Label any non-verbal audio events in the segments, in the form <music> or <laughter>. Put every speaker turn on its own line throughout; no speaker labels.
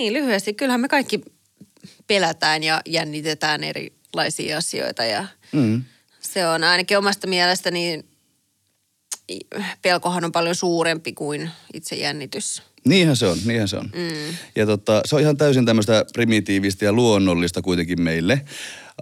Niin, lyhyesti. Kyllähän me kaikki pelätään ja jännitetään erilaisia asioita ja
Mm.
se on ainakin omasta mielestäni pelkohan on paljon suurempi kuin itse jännitys.
Niinhän se on, niinhän se on.
Mm.
Ja tota, se on ihan täysin tämmöistä primitiivistä ja luonnollista kuitenkin meille.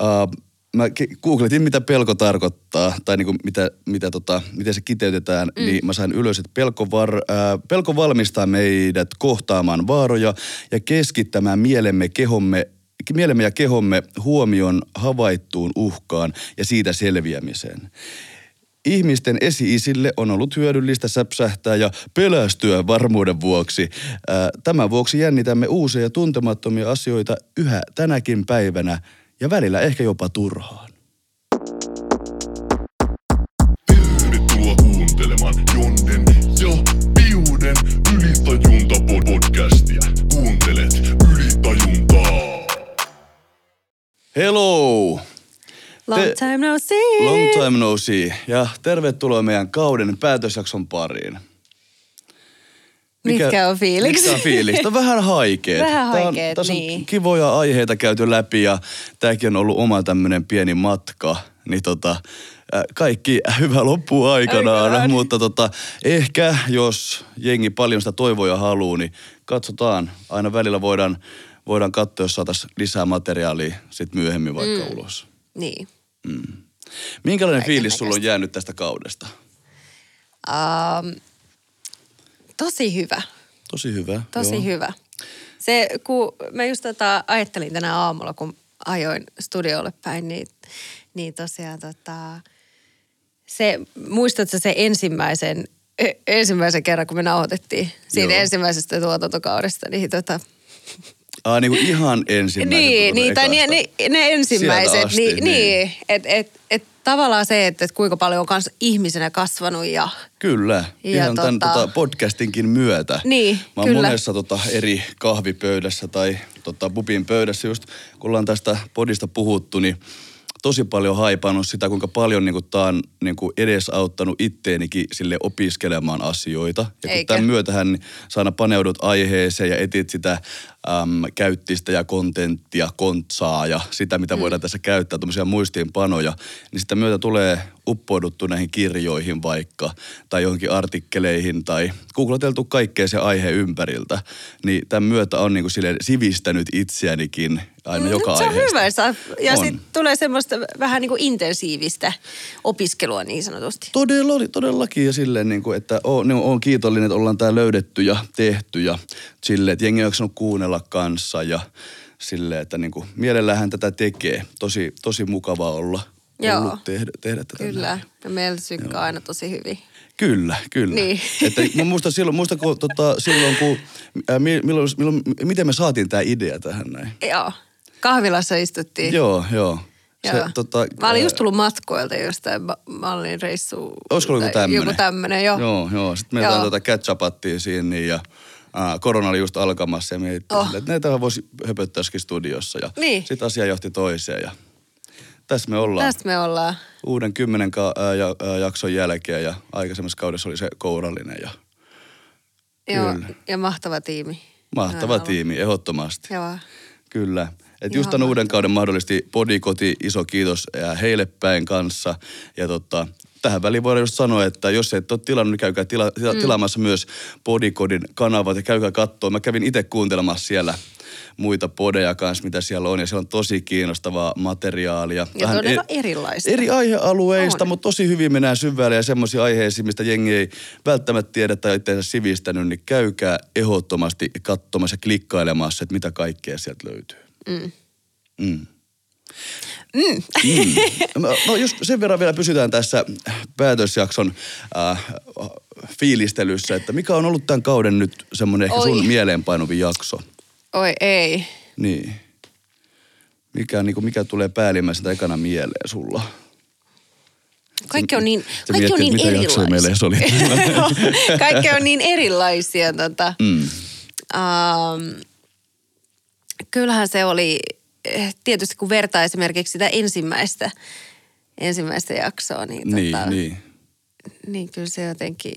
Uh, mä googletin, mitä pelko tarkoittaa, tai niinku mitä, mitä tota, miten se kiteytetään, mm. niin mä sain ylös, että pelko, var, äh, pelko valmistaa meidät kohtaamaan vaaroja ja keskittämään mielemme, kehomme, mielemme ja kehomme huomion havaittuun uhkaan ja siitä selviämiseen. Ihmisten esi-isille on ollut hyödyllistä säpsähtää ja pelästyä varmuuden vuoksi. Ää, Tämän vuoksi jännitämme uusia ja tuntemattomia asioita yhä tänäkin päivänä ja välillä ehkä jopa turhaan.
Tervetuloa kuuntelemaan Jonnen ja Piuden Ylitajunta-podcastia. Kuuntelet Ylitajuntaa.
Hello!
Long time no see.
Long time no see. Ja tervetuloa meidän kauden päätösjakson pariin.
Mitkä on fiilikset?
Mitkä on fiilikset? On vähän haikeet.
Vähän haikeet,
tässä on
niin.
kivoja aiheita käyty läpi ja tämäkin on ollut oma tämmöinen pieni matka. Niin tota, kaikki hyvä loppuu aikanaan,
Aikanaan.
mutta tota, ehkä jos jengi paljon sitä toivoja haluaa, niin katsotaan. Aina välillä voidaan, voidaan katsoa, jos saataisiin lisää materiaalia sit myöhemmin vaikka mm. ulos.
Niin.
Minkälainen
Kaiken
fiilis sulla on
näköistä.
jäänyt tästä kaudesta?
Um, tosi hyvä.
Tosi hyvä.
Tosi
joo.
hyvä. Se, kun mä just tota, ajattelin tänä aamulla, kun ajoin studiolle päin, niin, niin tosiaan tota, se, muistatko se ensimmäisen, e- ensimmäisen kerran, kun me nauhoitettiin siitä
Joo.
ensimmäisestä tuotantokaudesta, niin tota,
Aa, <laughs> niin kuin ihan ensimmäinen.
niin,
tuota
niin, tai ne, ne, ne ensimmäiset,
asti,
niin,
niin.
niin. että et, et, tavallaan se, että et kuinka paljon on kans ihmisenä kasvanut ja
Kyllä,
Ja
ihan tämän
tota-
tota, podcastinkin myötä.
Niin,
Mä oon
kyllä.
monessa tota, eri kahvipöydässä tai tota, pubin pöydässä just, kun ollaan tästä podista puhuttu, niin tosi paljon haipannut sitä, kuinka paljon niin tämä on niin kuin edesauttanut itteenikin sille opiskelemaan asioita. Ja kun
Eikä.
tämän myötähän niin sä aina paneudut aiheeseen ja etit sitä äm, käyttistä ja kontenttia, kontsaa ja sitä, mitä mm. voidaan tässä käyttää, tuommoisia muistiinpanoja, niin sitä myötä tulee uppouduttu näihin kirjoihin vaikka, tai johonkin artikkeleihin, tai googlateltu kaikkea se aihe ympäriltä. Niin tämän myötä on niin kuin silleen sivistänyt itseänikin aina joka
Mm, se on
aiheesta.
hyvä. Ja sitten tulee semmoista vähän niin kuin intensiivistä opiskelua niin sanotusti.
Todella, todellakin ja silleen, niin kuin, että oon, niin oon kiitollinen, että ollaan tää löydetty ja tehty ja silleen, että jengi on jaksanut kuunnella kanssa ja silleen, että niin kuin, mielellähän tätä tekee. Tosi, tosi mukava olla
Joo.
ollut tehdä, tehdä tätä.
Kyllä.
näin.
Ja meillä sykkää aina tosi hyvin.
Kyllä, kyllä.
Niin. <laughs>
Että mä muistan silloin, muistanko tota, silloin, kun, ää, mi- milloin, milloin, miten me saatiin tämä idea tähän näin?
Joo. Kahvilassa istuttiin.
Joo, joo. Se,
Joo.
tota,
mä olin just tullut matkoilta jostain ma- mallin reissu.
Olisiko ollut joku tämmöinen?
Joku tämmöinen, joo.
Joo, joo. Sitten me
Joo.
catch-upattiin siinä niin, ja ää, korona oli just alkamassa ja mietittiin,
Oh.
että näitä voisi höpöttäisikin studiossa. Ja
Niin.
sitten asia johti toiseen ja tässä me ollaan.
Tästä me ollaan.
Uuden kymmenen ka- ää, ja, ää, jakson jälkeen ja aikaisemmassa kaudessa oli se kourallinen ja
Joo.
Kyllä.
Ja mahtava tiimi.
mahtava
Aivan.
tiimi, ehdottomasti.
Joo.
Kyllä. Et just tämän uuden kauden mahdollisti Podikoti, iso kiitos ja heille päin kanssa. Ja tota, tähän väliin voidaan just sanoa, että jos et ole tilannut, niin käykää tila, tila, mm. tilaamassa myös Podikodin kanavat ja käykää katsoa. Mä kävin itse kuuntelemassa siellä muita podeja kanssa, mitä siellä on. Ja siellä on tosi kiinnostavaa materiaalia.
Ja todella
e-
erilaista.
Eri aihealueista,
On.
mutta tosi hyvin mennään syvälle ja semmoisia aiheisiin, mistä jengi ei välttämättä tiedä tai itseensä sivistänyt, niin käykää ehdottomasti katsomassa ja klikkailemassa, että mitä kaikkea sieltä löytyy.
Mm.
Mm. Mm. No, no jos sen verran vielä pysytään tässä päätösjakson äh, fiilistelyssä, että mikä on ollut tämän kauden nyt semmoinen ehkä sun
Oi.
mieleenpainuvin jakso?
Oi ei.
Niin. Mikä, niin kuin, mikä tulee päällimmäisenä ekana mieleen sulla?
Kaikki on niin,
Sä
kaikki on
miettii,
niin erilaisia.
edes oli. <laughs>
kaikki on niin erilaisia. Tota.
mm.
Um, kyllähän se oli, tietysti kun vertaa esimerkiksi sitä ensimmäistä, ensimmäistä jaksoa, niin,
Niin,
tota,
niin.
niin kyllä se jotenkin,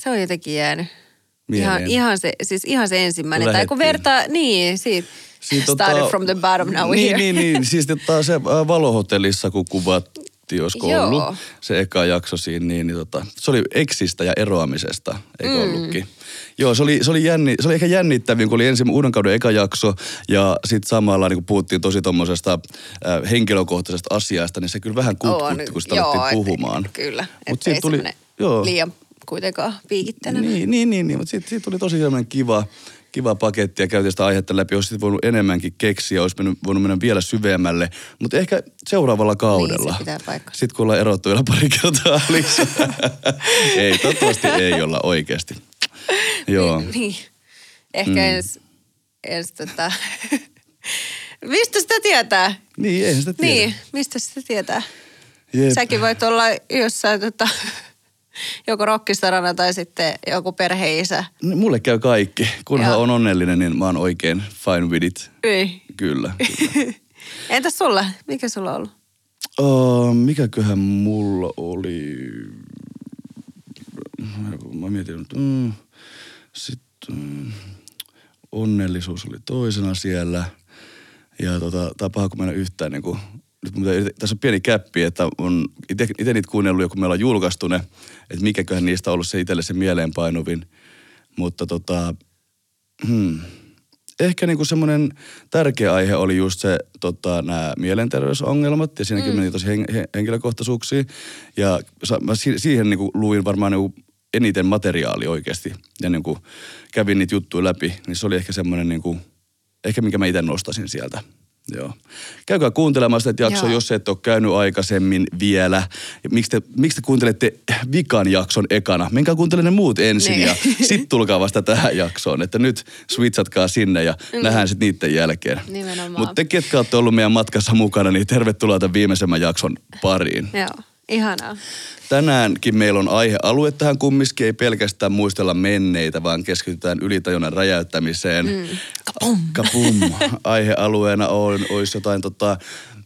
se on jotenkin jäänyt
mieleen.
Ihan, ihan, se, siis ihan se ensimmäinen.
Kun
Tai kun vertaa, niin, siitä,
Siinä
started
tota-
from the bottom, now
niin,
here.
Niin, niin, siis tota, se ä, valohotellissa, kun kuvattiin, olisiko
Joo.
ollut se eka jakso siinä, niin, niin tota, se oli eksistä ja eroamisesta, eikö mm. ollutkin? Joo, se oli, se, oli jänni, se oli ehkä jännittävin, kun oli ensin uuden kauden eka jakso ja sitten samalla niin kun puhuttiin tosi tuommoisesta äh, henkilökohtaisesta asiasta, niin se kyllä vähän kutkutti, kun sitä alettiin
et-
puhumaan.
Kyllä,
Mut
ettei
siitä tuli,
semmoinen
joo,
liian kuitenkaan piikittelevä.
niin, niin, niin, niin mutta siitä, siitä tuli tosi sellainen kiva, kiva paketti ja käytiin sitä aihetta läpi. Olisi voinut enemmänkin keksiä, olisi mennyt, voinut mennä vielä syvemmälle. Mutta ehkä seuraavalla kaudella.
Niin, se pitää.
Sitten kun ollaan erottu vielä pari kertaa lisää. <laughs> ei, toivottavasti ei olla oikeasti. Joo.
Niin, niin. Ehkä
Mm.
ens, ens tota... <laughs> mistä sitä tietää?
Niin, eihän sitä tiedä.
Niin, mistä sitä tietää?
Jep.
Säkin voit olla jossain tota, joko rockistarana tai sitten joku perheisä.
Mulle käy kaikki. Kunhan
Joo.
on onnellinen, niin mä oon oikein fine with it.
Ei.
Kyllä, kyllä. <laughs>
Entäs sulla? Mikä sulla on ollut?
Uh, mikäköhän mulla oli? Mä mietin nyt. Mm, Sitten mm, onnellisuus oli toisena siellä. Ja tota, tää on paha, kun mä en yhtään niin kuin, nyt pitää- tässä on pieni käppi, että on itse niitä kuunnellut jo, kun me ollaan julkaistu ne, että mikäköhän niistä on ollut se itselle se mieleenpainuvin. Mutta tota, hmm, ehkä niinku semmoinen tärkeä aihe oli just se, tota, nämä mielenterveysongelmat ja siinäkin mm. meni tosi hen, hen, henkilökohtaisuuksia. Ja sa- mä si- siihen niinku luin varmaan niinku eniten materiaalia oikeasti ja niinku kävin niitä juttuja läpi, niin se oli ehkä semmoinen niinku, ehkä minkä mä itse nostasin sieltä. Joo. Käykää kuuntelemaan sitä jaksoa,
Joo.
jos et ole käynyt aikaisemmin vielä. Miksi, te, miksi te kuuntelette vikan jakson ekana? Menkää kuuntelemaan ne muut ensin
Niin.
ja sitten tulkaa vasta tähän jaksoon. Että nyt switchatkaa sinne ja mm. nähdään sitten niiden jälkeen. Mutta te, ketkä olette ollut meidän matkassa mukana, niin tervetuloa tämän viimeisemmän jakson pariin.
Joo, ihanaa.
Tänäänkin meillä on aihealue tähän kumminkin. Ei pelkästään muistella menneitä, vaan keskitytään ylitajunnan räjäyttämiseen. Mm. Kapum. Kapum. Aihealueena on, olisi jotain tota,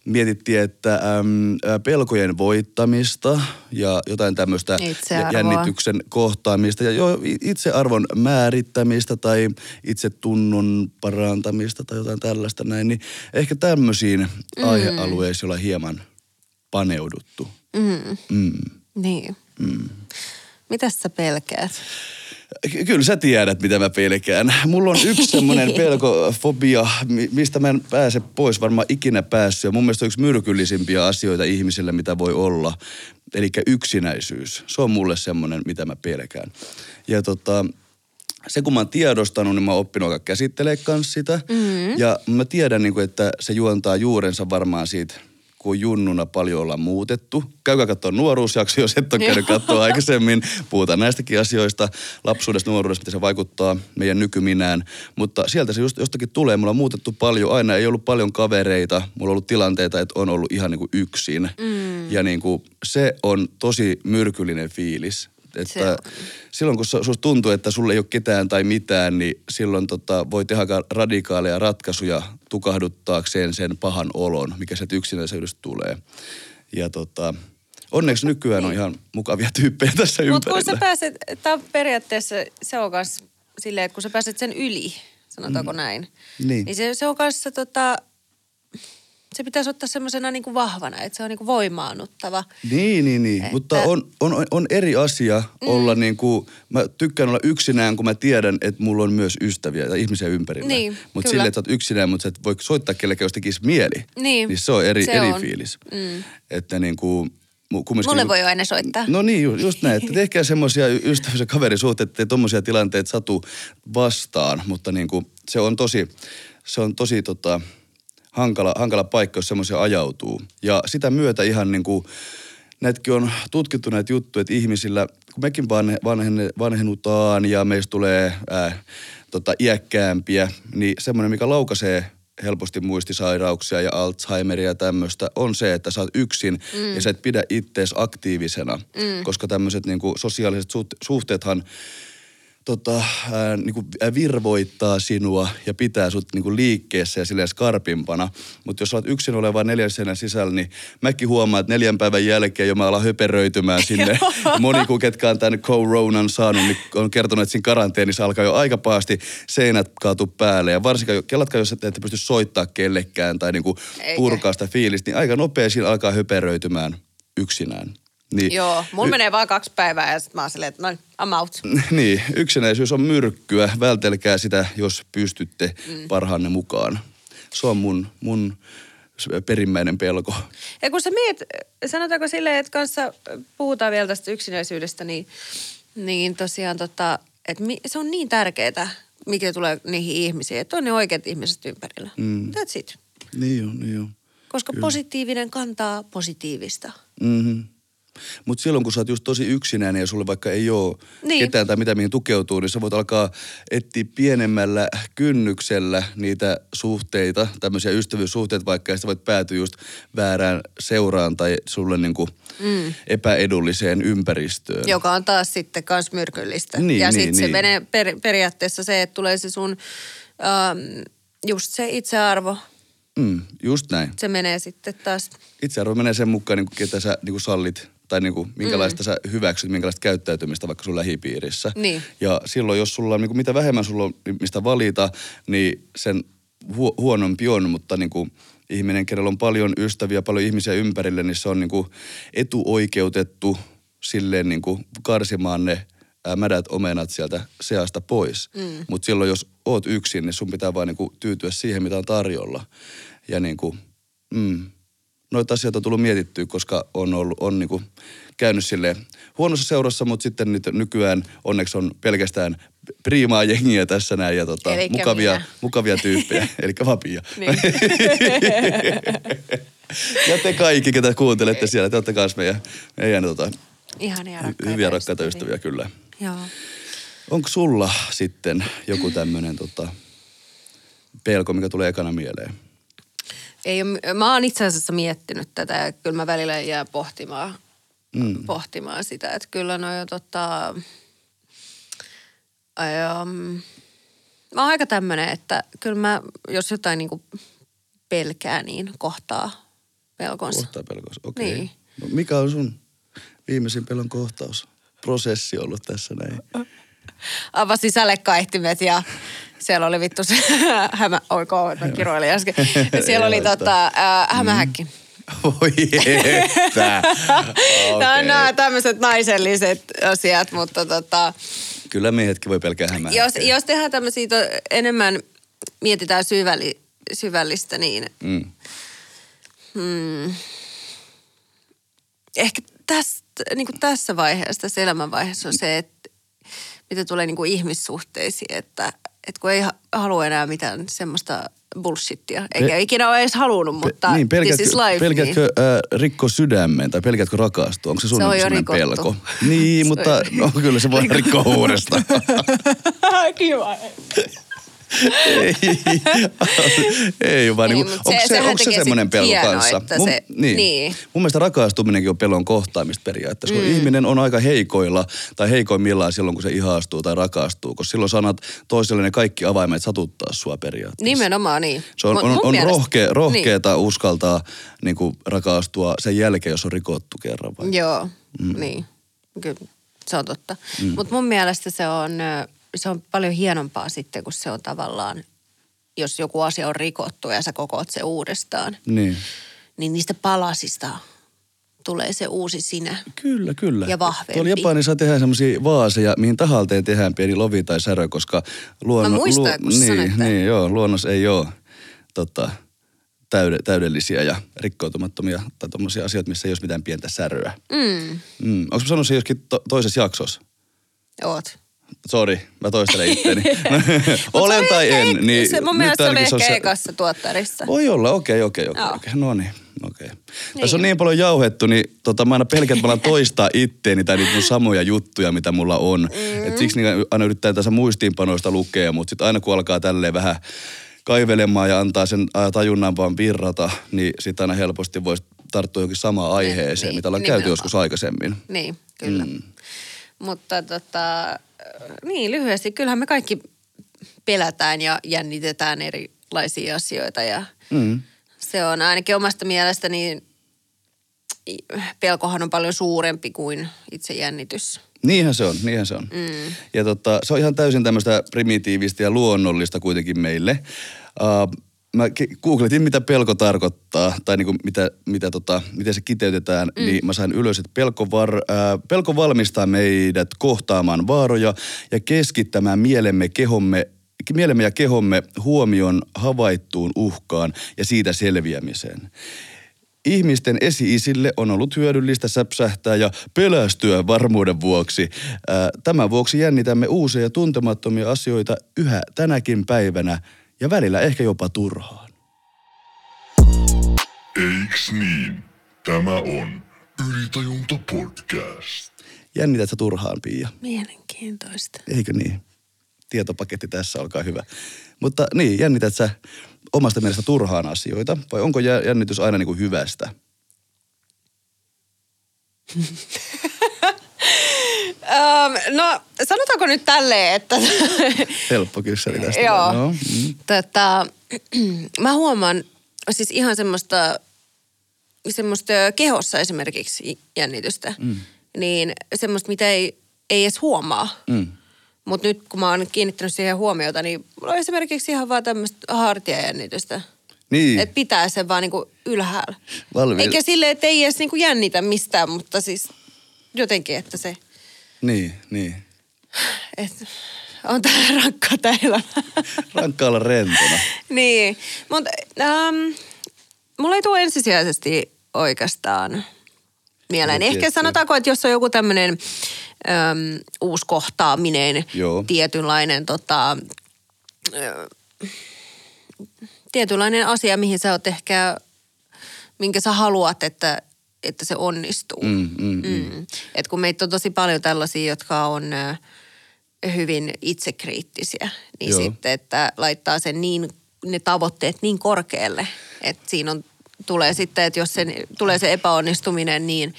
mietittiin, että äm, pelkojen voittamista ja jotain tämmöistä jännityksen kohtaamista ja jo itsearvon määrittämistä tai itsetunnon parantamista tai jotain tällaista näin. Niin ehkä tämmöisiin mm. aihealueisiin ollaan hieman paneuduttu.
Mm.
Mm.
Niin. Mm. Mitäs sä pelkäät?
Ky- Kyllä sä tiedät, mitä mä pelkään. Mulla on yksi semmoinen <laughs> pelkofobia, mi- mistä mä en pääse pois, varmaan ikinä päässyt. Ja mun mielestä on yksi myrkyllisimpiä asioita ihmisille, mitä voi olla. Eli yksinäisyys. Se on mulle semmoinen, mitä mä pelkään. Ja tota, se kun mä oon tiedostanut, niin mä oon oppinut aika käsittelee kanssa sitä. Mm-hmm. Ja mä tiedän, niin kuin, että se juontaa juurensa varmaan siitä, kun junnuna paljon ollaan muutettu. Käykää katsoa nuoruusjakso, jos et ole käynyt katsoa aikaisemmin. Puhutaan näistäkin asioista, lapsuudesta, nuoruudesta, miten se vaikuttaa meidän nykyminään. Mutta sieltä se just jostakin tulee. Mulla on muutettu paljon. Aina ei ollut paljon kavereita. Mulla on ollut tilanteita, että on ollut ihan niin kuin yksin. Mm. Ja niin kuin, se on tosi myrkyllinen fiilis.
Se
Että
on.
silloin kun susta tuntuu, että sulla ei ole ketään tai mitään, niin silloin tota, voi tehdä radikaaleja ratkaisuja tukahduttaakseen sen pahan olon, mikä sieltä yksinäisyydestä tulee. Ja tota, onneksi nykyään on ihan mukavia tyyppejä tässä
Mutta kun
ympärillä.
sä pääset, tämä on periaatteessa, se on kans silleen, että kun sä pääset sen yli, sanotaanko mm. näin.
Niin.
Niin se, se on kanssa tota, se pitäisi ottaa semmoisena niinku vahvana, että se on niinku voimaannuttava.
Niin, niin, niin.
Että-
Mutta on, on, on eri asia olla niin kuin, mä tykkään olla yksinään, kun mä tiedän, että mulla on myös ystäviä ja ihmisiä ympärillä.
Niin,
mutta silleen, että sä oot yksinään, mutta sä et voi soittaa kellekään, jos tekisi mieli.
Niin,
Niin se on eri,
se
eri
on.
fiilis.
Mm.
Että niin kuin, kumminkin
Mulle
niin-
voi jo aina soittaa.
No niin, ju- just näin. Että tehkää semmoisia ystävyys- ja kaverisuhteita, ettei tommosia tilanteita satu vastaan. Mutta niin kuin, se on tosi, se on tosi tota, hankala, hankala paikka, jos semmoisia ajautuu. Ja sitä myötä ihan niin kuin, näitäkin on tutkittu näitä juttuja, että ihmisillä, kun mekin vanhe, vanhenne, vanhennutaan ja meistä tulee ää, tota, iäkkäämpiä, niin semmoinen, mikä laukaisee helposti muistisairauksia ja Alzheimeria ja tämmöistä, on se, että sä oot yksin mm. ja sä et pidä ittees aktiivisena. Mm. Koska tämmöiset niinku sosiaaliset suht- suhteethan tota, ää, niinku, ää, virvoittaa sinua ja pitää sut niinku liikkeessä ja silleen skarpimpana. Mutta jos olet yksin oleva neljän seinän sisällä, niin mäkin huomaan, että neljän päivän jälkeen jo mä alan höperöitymään sinne. <laughs> Moni, kun ketkä on tämän coronan saanut, niin on kertonut, että siinä karanteenissa alkaa jo aika pahasti seinät kaatu päälle. Ja varsinkin, kelatkaa, jos ette pysty soittaa kellekään tai niinku
Eikä.
purkaa sitä fiilistä, niin aika nopea siinä alkaa höperöitymään yksinään. Niin,
Joo, mulla menee vaan kaksi päivää ja sitten mä oon silleen, että no niin, I'm out. <laughs>
niin, yksinäisyys on myrkkyä. Vältelkää sitä, jos pystytte mm. parhaanne mukaan. Se on mun, mun perimmäinen pelko.
Ja kun sä miet, sanotaanko silleen, että kanssa puhutaan vielä tästä yksinäisyydestä, niin, niin tosiaan tota, että se on niin tärkeää, mikä tulee niihin ihmisiin, että on ne oikeat ihmiset ympärillä.
Mm.
That's it.
Niin on, niin on.
Koska
Kyllä.
positiivinen kantaa positiivista.
Mm-hmm. Mutta silloin, kun sä oot just tosi yksinäinen ja sulle vaikka ei ole
Niin.
niin. ketään tai mitä mihin tukeutuu, niin sä voit alkaa etsiä pienemmällä kynnyksellä niitä suhteita, tämmöisiä ystävyyssuhteita vaikka, ja sä voit päätyä just väärään seuraan tai sulle niinku mm. epäedulliseen ympäristöön.
Joka on taas sitten kans myrkyllistä.
Niin,
ja
niin,
sitten se
niin.
menee per, periaatteessa se, että tulee se sun, ähm, just se itsearvo,
Mm, just näin.
se menee sitten taas,
Itsearvo menee sen mukaan, niin kuin, ketä sä niin kuin sallit tai niin kuin, minkälaista mm. sä hyväksyt, minkälaista käyttäytymistä vaikka sun lähipiirissä.
Niin.
Ja silloin, jos sulla on, niin kuin, mitä vähemmän sulla on mistä valita, niin sen hu- huonompi on, mutta niin kuin, ihminen, kenellä on paljon ystäviä, paljon ihmisiä ympärille, niin se on niin kuin, etuoikeutettu silleen niin kuin, karsimaan ne ää, mädät omenat sieltä seasta pois. Mm. Mutta silloin, jos oot yksin, niin sun pitää vaan niin kuin, tyytyä siihen, mitä on tarjolla. Ja niin kuin, mm, noita asioita on tullut mietittyä, koska on, ollut, on niinku käynyt sille huonossa seurassa, mutta sitten nyt nykyään onneksi on pelkästään priimaa jengiä tässä näin ja tota,
Elikkä
mukavia,
minä.
mukavia tyyppejä, <laughs> eli vapia.
Niin. <laughs>
ja te kaikki, ketä kuuntelette siellä, te olette kanssa meidän, meidän tota,
ihania rakkaita
hyviä rakkaita ystäviä kyllä.
Joo.
Onko sulla sitten joku tämmöinen tota, pelko, mikä tulee ekana mieleen?
Ei mä oon itse asiassa miettinyt tätä ja kyllä mä välillä jää pohtimaan, mm. pohtimaan sitä, että kyllä no jo tota, um, mä oon aika tämmönen, että kyllä mä, jos jotain niinku pelkää, niin kohtaa pelkonsa.
Kohtaa pelkossa, okei.
Niin.
No, mikä on sun viimeisin pelon kohtaus? Prosessi ollut tässä näin.
Avasi sälekaihtimet ja siellä oli vittu se <laughs> hämä, oiko, mä kiroilin äsken. <laughs> Siellä oli tota, äh, hämähäkki. <laughs>
Voi että.
Okay. Nämä on nämä tämmöiset naiselliset asiat, mutta tota,
Kyllä miehetkin voi pelkää hämää.
jos, jos tehdään tämmöisiä to, enemmän, mietitään syvälli, syvällistä, niin
Mm.
ehkä tästä, niin kuin tässä vaiheessa, tässä elämänvaiheessa on se, että mitä tulee niin kuin ihmissuhteisiin, että, että kun ei ha- halua enää mitään semmoista bullshittia, eikä
Pe-
ikinä ole edes halunnut, mutta
niin,
this
pelkäätkö,
is life.
pelkäätkö
niin.
äh, rikko sydämen tai pelkäätkö rakastua? Onko se sun
Se on jo rikottu.
pelko? <laughs> Niin,
Se
mutta
on-
no, kyllä se voi rikkoa uudestaan. <laughs>
Kiva.
Ei, ei vaan
Niin,
niin, onko
se-
se, onko se semmoinen pelko
hienoa,
kanssa? mun,
se-
niin.
niin.
mun mielestä rakastuminenkin on pelon kohtaamista periaatteessa, kun ihminen on aika heikoilla tai heikoimmillaan silloin, kun se ihastuu tai rakastuu, koska silloin sanat toiselle ne kaikki avaimet satuttaa sua periaatteessa.
Nimenomaan niin.
Se on, on,
mun
on
mielestä-
rohkea, rohkeeta niin. uskaltaa niin kuin, rakastua sen jälkeen, jos on rikottu kerran. Vai?
Joo, mm. niin. Kyllä, se on totta. Mm. Mutta mun mielestä se on, se on paljon hienompaa sitten, kun se on tavallaan, jos joku asia on rikottu ja sä kokoat se uudestaan,
Niin.
niin niistä palasista tulee se uusi sinä.
Kyllä, kyllä.
Ja vahvempi.
Tuolla Japanissa tehdään semmoisia vaaseja, mihin tahalteen tehdään pieni lovi tai särö, koska luonno,
Mä muistan, kun sä
niin,
sanoit
niin, joo, luonnos ei ole tota, täyde, täydellisiä ja rikkoutumattomia tai tommosia asioita, missä ei ole mitään pientä säröä.
Mm,
Mm. Onko mä sanonut se joskin to, toisessa jaksossa?
oot.
Sori, mä toistelen itteni. <laughs> <laughs>
Mut
Olen tai en. Niin
se, mun mielestä se oli ehkä
se-
ekassa tuottarissa.
Voi olla, okei, okei, okei. Okei. No niin, okei.
Niin.
Tässä on niin paljon jauhettu, niin tota, mä aina pelkään, että mä alan toistaa itteeni tai niitä mun <laughs> samoja juttuja, mitä mulla on. Mm. Et siksi niin aina yrittää tässä muistiinpanoista lukea, mutta sitten aina kun alkaa tälleen vähän kaivelemaan ja antaa sen tajunnan vaan virrata, niin sitten aina helposti voisi tarttua johonkin samaan aiheeseen,
niin,
mitä ollaan
nimenomaan.
käyty joskus aikaisemmin.
Niin, kyllä. Mm. Mutta tota, niin lyhyesti, kyllähän me kaikki pelätään ja jännitetään erilaisia asioita ja
Mm.
se on ainakin omasta mielestäni pelkohan on paljon suurempi kuin itse jännitys.
Niinhän se on, niinhän se on. Mm. Ja tota, se on ihan täysin tämmöistä primitiivistä ja luonnollista kuitenkin meille. Uh, mä googletin, mitä pelko tarkoittaa, tai niinku mitä, mitä tota, miten se kiteytetään, mm. niin mä sain ylös, että pelko, var, äh, pelko valmistaa meidät kohtaamaan vaaroja ja keskittämään mielemme, kehomme, mielemme ja kehomme huomion havaittuun uhkaan ja siitä selviämiseen. Ihmisten esi-isille on ollut hyödyllistä säpsähtää ja pelästyä varmuuden vuoksi. Ää, Tämän vuoksi jännitämme uusia ja tuntemattomia asioita yhä tänäkin päivänä ja välillä ehkä jopa turhaan.
Eiks niin? Tämä on Ylitajunta podcast.
Jännität sä turhaan, Pia?
Mielenkiintoista.
Eikö niin? Tietopaketti tässä, olkaa hyvä. Mutta niin, jännität sä omasta mielestä turhaan asioita vai onko jä- jännitys aina niin kuin hyvästä? <laughs>
Um, no sanotaanko nyt tälleen, että
Helppo kyssäri tästä.
Joo.
No, mm.
Tota, <clears throat> mä huomaan siis ihan semmoista, semmoista kehossa esimerkiksi jännitystä. Mm. Niin semmoista, mitä ei, ei edes huomaa.
Mm.
Mutta nyt kun mä oon kiinnittänyt siihen huomiota, niin mulla on esimerkiksi ihan vaan tämmöistä hartiajännitystä.
Niin,
Että pitää sen vaan niinku ylhäällä.
Valmi-
Eikä silleen, että ei edes niinku jännitä mistään, mutta siis jotenkin, että se,
niin, niin.
että on tää rankkaa tää elämä. <laughs>
Rankka olla rentona.
niin, mutta ähm, mulla ei tule ensisijaisesti oikeastaan mieleen.
No,
Ehkä sanotaanko, että jos on joku tämmöinen äm, uusi kohtaaminen,
Joo.
tietynlainen tota, ö, tietynlainen asia, mihin sä oot ehkä, minkä sä haluat, että, että se onnistuu.
Mm, mm, mm.
Mm. Et kun meitä on tosi paljon tällaisia, jotka on hyvin itsekriittisiä, niin
Joo.
sitten, että laittaa sen niin, ne tavoitteet niin korkealle, että siinä on, tulee sitten, että jos sen, tulee se epäonnistuminen, niin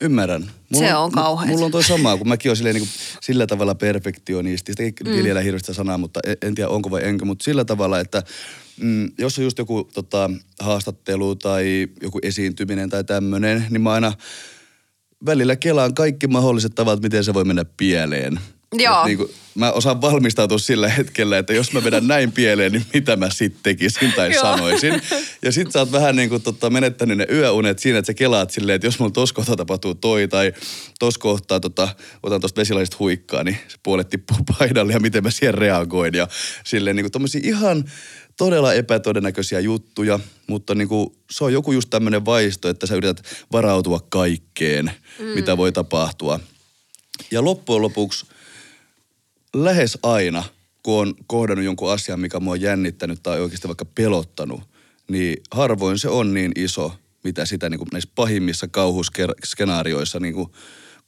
Ymmärrän.
Se on kauheeta.
Mulla on toi sama, kun mäkin olen niin kuin, sillä tavalla perfektionisti. Sitä ei mm. hirveästi sanaa, mutta en, en tiedä onko vai enkö, mutta sillä tavalla, että mm, jos on just joku tota, haastattelu tai joku esiintyminen tai tämmöinen, niin mä aina välillä kelaan kaikki mahdolliset tavat, miten se voi mennä pieleen.
Joo.
Et niin kuin, mä osaan valmistautua sillä hetkellä, että jos mä vedän näin pieleen, niin mitä mä sitten tekisin tai <laughs>
Joo.
sanoisin. Ja sit sä oot vähän niin kuin tota, menettänyt ne yöunet siinä, että sä kelaat silleen, että jos mulla tos kohtaa tapahtuu toi tai tos kohtaa tota, otan tosta vesilaisesta huikkaa, niin se puolet tippuu <laughs> paidalle ja miten mä siihen reagoin. Ja silleen niin kuin tommosia ihan todella epätodennäköisiä juttuja, mutta niin kuin, se on joku just tämmöinen vaisto, että sä yrität varautua kaikkeen, mm. mitä voi tapahtua. Ja loppujen lopuksi lähes aina, kun on kohdannut jonkun asian, mikä mua on jännittänyt tai oikeasti vaikka pelottanut, niin harvoin se on niin iso, mitä sitä niin kuin näissä pahimmissa kauhuskenaarioissa niin kuin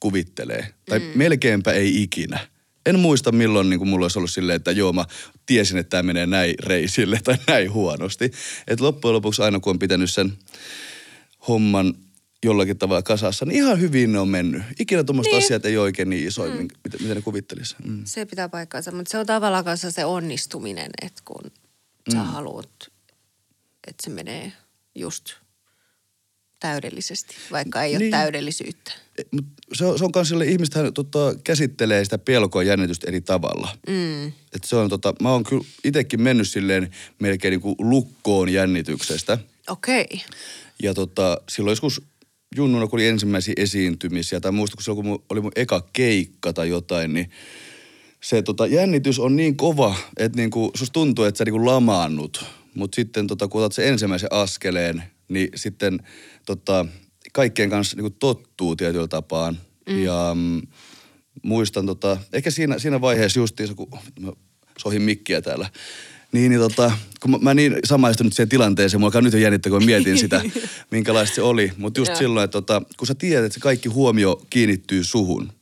kuvittelee. Tai mm. melkeinpä ei ikinä. En muista milloin niin kuin mulla olisi ollut silleen, että joo mä tiesin, että tämä menee näin reisille tai näin huonosti. Et loppujen lopuksi aina kun on pitänyt sen homman jollakin tavalla kasassa, niin ihan hyvin ne on mennyt. Ikinä tuommoiset
Niin.
asiat ei ole oikein niin isoja, mm. mitä, mitä ne kuvittelisi. Mm.
se pitää paikkaansa. Mutta se on tavallaan kanssa se onnistuminen, että kun mm. sä haluat, että se menee just täydellisesti, vaikka ei ole
Niin.
täydellisyyttä.
E, Mut se on, se on sille, ihmistähän tota, käsittelee sitä pelkoa ja jännitystä eri tavalla.
Mm.
Et se on tota, mä oon kyllä itsekin mennyt silleen melkein niin kuin lukkoon jännityksestä.
Okei. Okay.
Ja tota, silloin joskus junnuna, kun oli ensimmäisiä esiintymisiä, tai muista, kun silloin kun oli mun eka keikka tai jotain, niin se tota, jännitys on niin kova, että niinku, susta tuntuu, että sä niinku lamaannut. Mutta sitten tota, kun otat sen ensimmäisen askeleen, niin sitten tota, kaikkien kanssa niinku tottuu tietyllä tapaan. Mm. Ja mm, muistan, tota, ehkä siinä, siinä vaiheessa justiinsa, kun mä sohin mikkiä täällä, niin, niin tota, kun mä, mä niin samaistunut siihen tilanteeseen, mulla nyt jo jännittää, kun mietin sitä, <laughs> minkälaista se oli. Mutta just silloin, että tota, kun sä tiedät, että se kaikki huomio kiinnittyy suhun,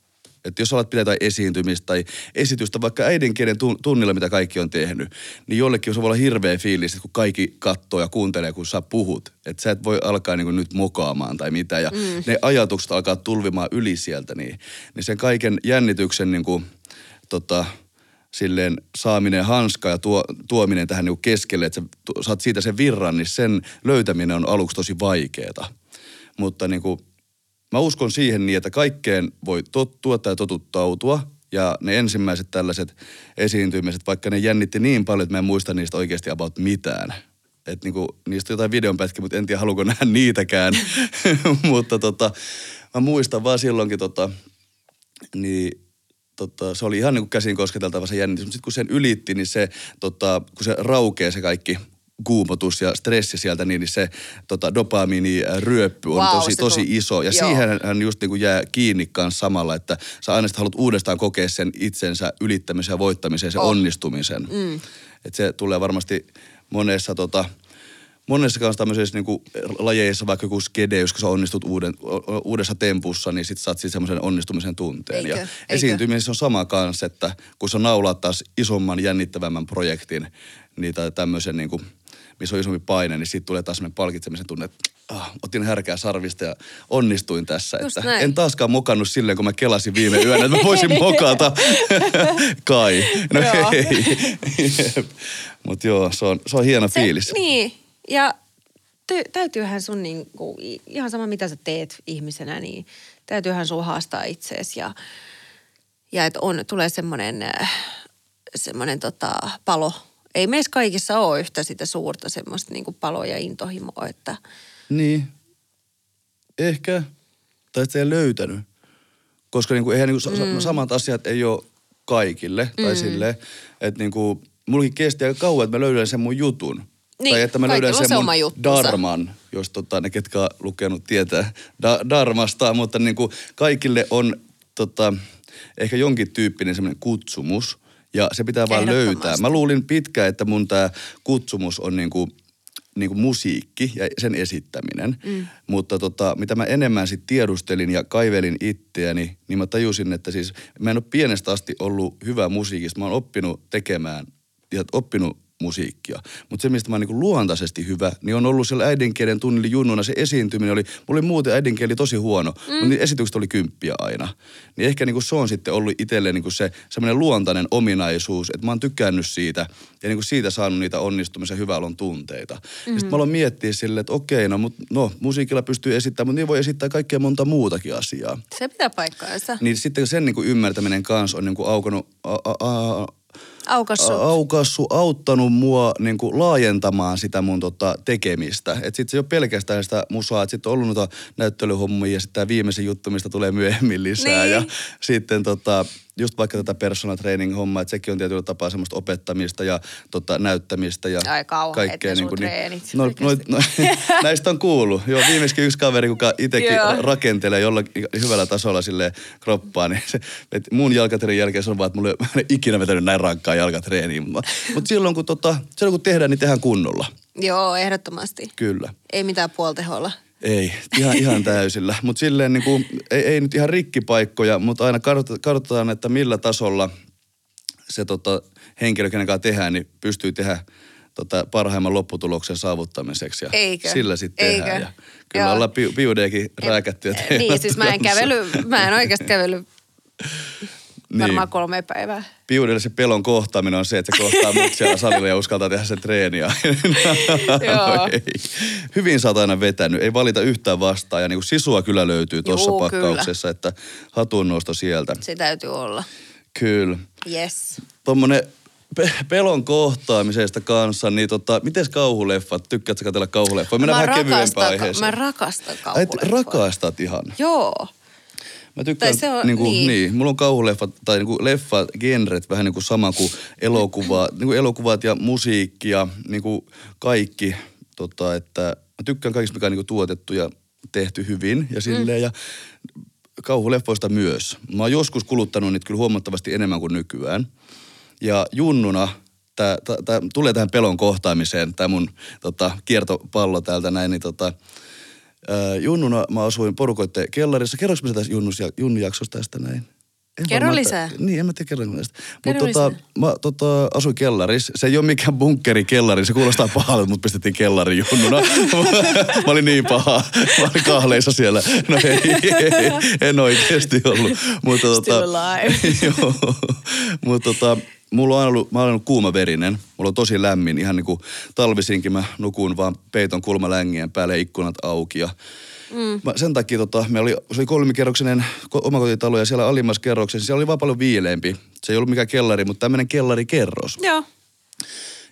Että jos alat pitää jotain esiintymistä tai esitystä vaikka äidinkielen tun- tunnilla, mitä kaikki on tehnyt, niin jollekin se voi olla hirveä fiilis, että kun kaikki katsoo ja kuuntelee, kun sä puhut. Että sä et voi alkaa niin nyt mokaamaan tai mitä. Ja mm. ne ajatukset alkaa tulvimaan yli sieltä. Niin, niin sen kaiken jännityksen niin kuin, tota, silleen saaminen hanskaa ja tuo, tuominen tähän niin keskelle, että sä saat siitä sen virran, niin sen löytäminen on aluksi tosi vaikeeta. Mutta niin kuin, mä uskon siihen niin, että kaikkeen voi tottua tai totuttautua. Ja ne ensimmäiset tällaiset esiintymiset, vaikka ne jännitti niin paljon, että mä en muista niistä oikeasti about mitään. Että niinku, niistä on jotain videonpätkiä, mutta en tiedä haluanko nähdä niitäkään. <laughs> mutta tota, mä muistan vaan silloinkin tota, niin tota, se oli ihan niin kuin käsin kosketeltava se jännitys. Mutta sitten kun sen ylitti, niin se, tota, kun se raukee se kaikki kuumotus ja stressi sieltä, niin niin se tota, dopamiiniryöppy on
Vau,
tosi, tosi iso. Ja
Joo.
siihen hän just niin kuin jää kiinni kanssa samalla, että sä aina haluat uudestaan kokea sen itsensä ylittämisen ja voittamisen ja sen
Oh.
onnistumisen. Mm. Että se tulee varmasti monessa tota, monessa kanssa tämmöisissä niinku lajeissa, vaikka joku skede, jos sä onnistut uuden, uudessa tempussa, niin sit saat sit semmoisen onnistumisen tunteen.
Eikö?
Ja
Eikö?
esiintymisessä on sama kanssa, että kun sä naulaat taas isomman, jännittävämmän projektin, niin tai tämmöisen niinku, missä on isompi paine, niin siitä tulee taas semmoinen palkitsemisen tunne, että ah, otin härkää sarvista ja onnistuin tässä.
Just
että
näin.
en taaskaan mokannut silleen, kun mä kelasin viime yönä, että mä voisin mokata. <laughs> Kai. No
Joo.
ei. <laughs> Mutta joo, se on, se on hieno
Se,
fiilis.
Niin, ja ty- täytyyhän sun niinku, ihan sama mitä sä teet ihmisenä, niin täytyyhän sun haastaa itseesi ja, ja että on, tulee semmoinen äh, semmoinen tota, palo. Ei meissä kaikissa ole yhtä sitä suurta semmoista niinku paloa ja intohimoa, että
Niin. Ehkä. Tai se ei löytänyt. Koska niinku, eihän niinku mm. samat asiat ei ole kaikille. Tai
Mm.
silleen, että niinku, mullakin kesti aika kauan, että mä löydän sen mun jutun.
Niin,
tai että mä löydän sen
se
mun darman, jos tota, ne ketkä on lukenut tietää da, darmasta. Mutta niinku, kaikille on tota, ehkä jonkin tyyppinen semmoinen kutsumus. Ja se pitää vaan löytää. Mä luulin pitkään, että mun tämä kutsumus on niinku, niinku musiikki ja sen esittäminen. Mm. Mutta tota, mitä mä enemmän sit tiedustelin ja kaivelin itseäni, niin mä tajusin, että siis mä en ole pienestä asti ollut hyvä musiikista. Mä oon oppinut tekemään ja oppinut musiikkia. Mutta se, mistä mä oon niinku luontaisesti hyvä, niin on ollut siellä äidinkielen tunnilla junnuna. Se esiintyminen oli, mulla oli muuten äidinkieli tosi huono, mm. mutta niin esitykset oli kymppiä aina. Niin ehkä niinku se on sitten ollut itselleen niinku se semmoinen luontainen ominaisuus, että mä oon tykännyt siitä ja niinku siitä saanut niitä onnistumisen hyvän olon tunteita. Mm. Ja sitten mä aloin miettiä silleen, että okei, no, mut, no musiikilla pystyy esittämään, mutta niin voi esittää kaikkea monta muutakin asiaa.
se pitää paikkaansa.
Niin sitten sen niinku ymmärtäminen kanssa on niinku aukonut, a, a, a,
Aukassut.
aukassu, auttanut mua niin kuin laajentamaan sitä mun tota, tekemistä. Että sitten se ei ole pelkästään sitä musaa, että sitten on ollut noita näyttelyhommia ja sitten tämä viimeisen juttu, mistä tulee myöhemmin lisää.
Niin.
Ja sitten tota, just vaikka tätä personal training hommaa, että sekin on tietyllä tapaa semmoista opettamista ja tota, näyttämistä ja
Ai kauheet
kaikkea. niinku niin,
treenit
no, no,
oikeasti.
no, <laughs> näistä on kuullut. Joo, viimeiskin yksi kaveri, kuka itsekin rakentelee jollakin hyvällä tasolla sille kroppaa, niin se, et mun jalkatreenin jälkeen se on vaan, että mulla ei en <laughs> ikinä vetänyt näin rankkaa jalkatreeniä. Mutta mut silloin, kun tota, silloin kun tehdään, niin tehdään kunnolla.
Joo, ehdottomasti.
Kyllä.
Ei mitään puolteholla.
Ei, ihan, ihan täysillä. Mutta silleen niin kuin, ei, ei nyt ihan rikkipaikkoja, mutta aina katsot- katsotaan, että millä tasolla se tota, henkilö, kenen kanssa tehdään, niin pystyy tehdä tota, parhaimman lopputuloksen saavuttamiseksi. Ja
Eikö?
Sillä sitten tehdään.
Eikö?
Ja kyllä
Joo.
ollaan pi- piudeekin rääkätty.
Niin, siis mä en kävely, mä en oikeasti kävely
Niin.
varmaan kolme päivää.
Piudelle se pelon kohtaaminen on se, että se kohtaa mut siellä salilla ja uskaltaa tehdä sen treeniä. <laughs>
Joo.
Ei. Hyvin sä oot aina vetänyt, ei valita yhtään vastaan. Ja niin kuin sisua kyllä löytyy tuossa pakkauksessa, että hatunnosto sieltä.
Se täytyy olla.
Kyllä.
Yes.
Tuommoinen pe- pelon kohtaamisesta kanssa, niin tota, mites kauhuleffat? Tykkäätkö katsella kauhuleffoja? Mennään vähän kevyempään aiheeseen.
mä rakastan
Ai,
kauhuleffoja.
rakastat ihan.
Joo.
Mä tykkään,
Tai se on-
niin, kuin, niin.
niin.
Mulla on kauhuleffat tai niin kuin leffat, genret vähän niin kuin sama kuin elokuva, <laughs> niin kuin elokuvat ja musiikki ja niin kuin kaikki. Tota, että mä tykkään kaikista, mikä on niin kuin tuotettu ja tehty hyvin ja silleen. Mm. Ja kauhuleffoista myös. Mä oon joskus kuluttanut niitä kyllä huomattavasti enemmän kuin nykyään. Ja junnuna, tää, tää, tää tulee tähän pelon kohtaamiseen, tämä mun tota, kiertopallo täältä näin, niin tota, ää, junnuna mä asuin porukoitteen kellarissa. Kerroks mä sitä Junnus, Junnu jaksosta tästä näin? En
Kerro lisää.
Että, niin, en mä tiedä kerro näistä. Mutta tota, mä tota, asuin kellarissa. Se ei ole mikään bunkkeri kellari. Se kuulostaa pahalta, mutta pistettiin kellari junnuna. <laughs> mä olin niin paha. Mä olin kahleissa siellä. No ei, ei en oikeasti ollut. Mutta tota,
Still alive. <laughs>
joo. Mutta tota, mulla on aina ollut, mä olen ollut kuuma verinen. Mulla on tosi lämmin. Ihan niin kuin talvisinkin mä nukun vaan peiton kulmalängien päälle ikkunat auki. Ja mm. mä, sen takia tota, me oli, se oli kolmikerroksinen ko- omakotitalo ja siellä alimmassa kerroksessa siellä oli vaan paljon viileämpi. Se ei ollut mikään kellari, mutta tämmöinen kellarikerros.
Joo.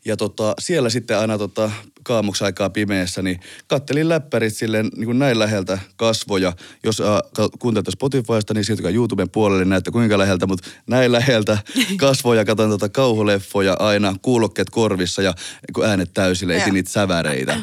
Ja tota, siellä sitten aina tota, kaamuksi aikaa pimeässä, niin kattelin läppärit silleen niin kuin näin läheltä kasvoja. Jos äh, kuuntelette Spotifysta, niin siirtykää YouTuben puolelle, niin näette kuinka läheltä, mutta näin läheltä <laughs> kasvoja, katson tota kauhuleffoja aina, kuulokkeet korvissa ja kun äänet täysille, etin niitä säväreitä.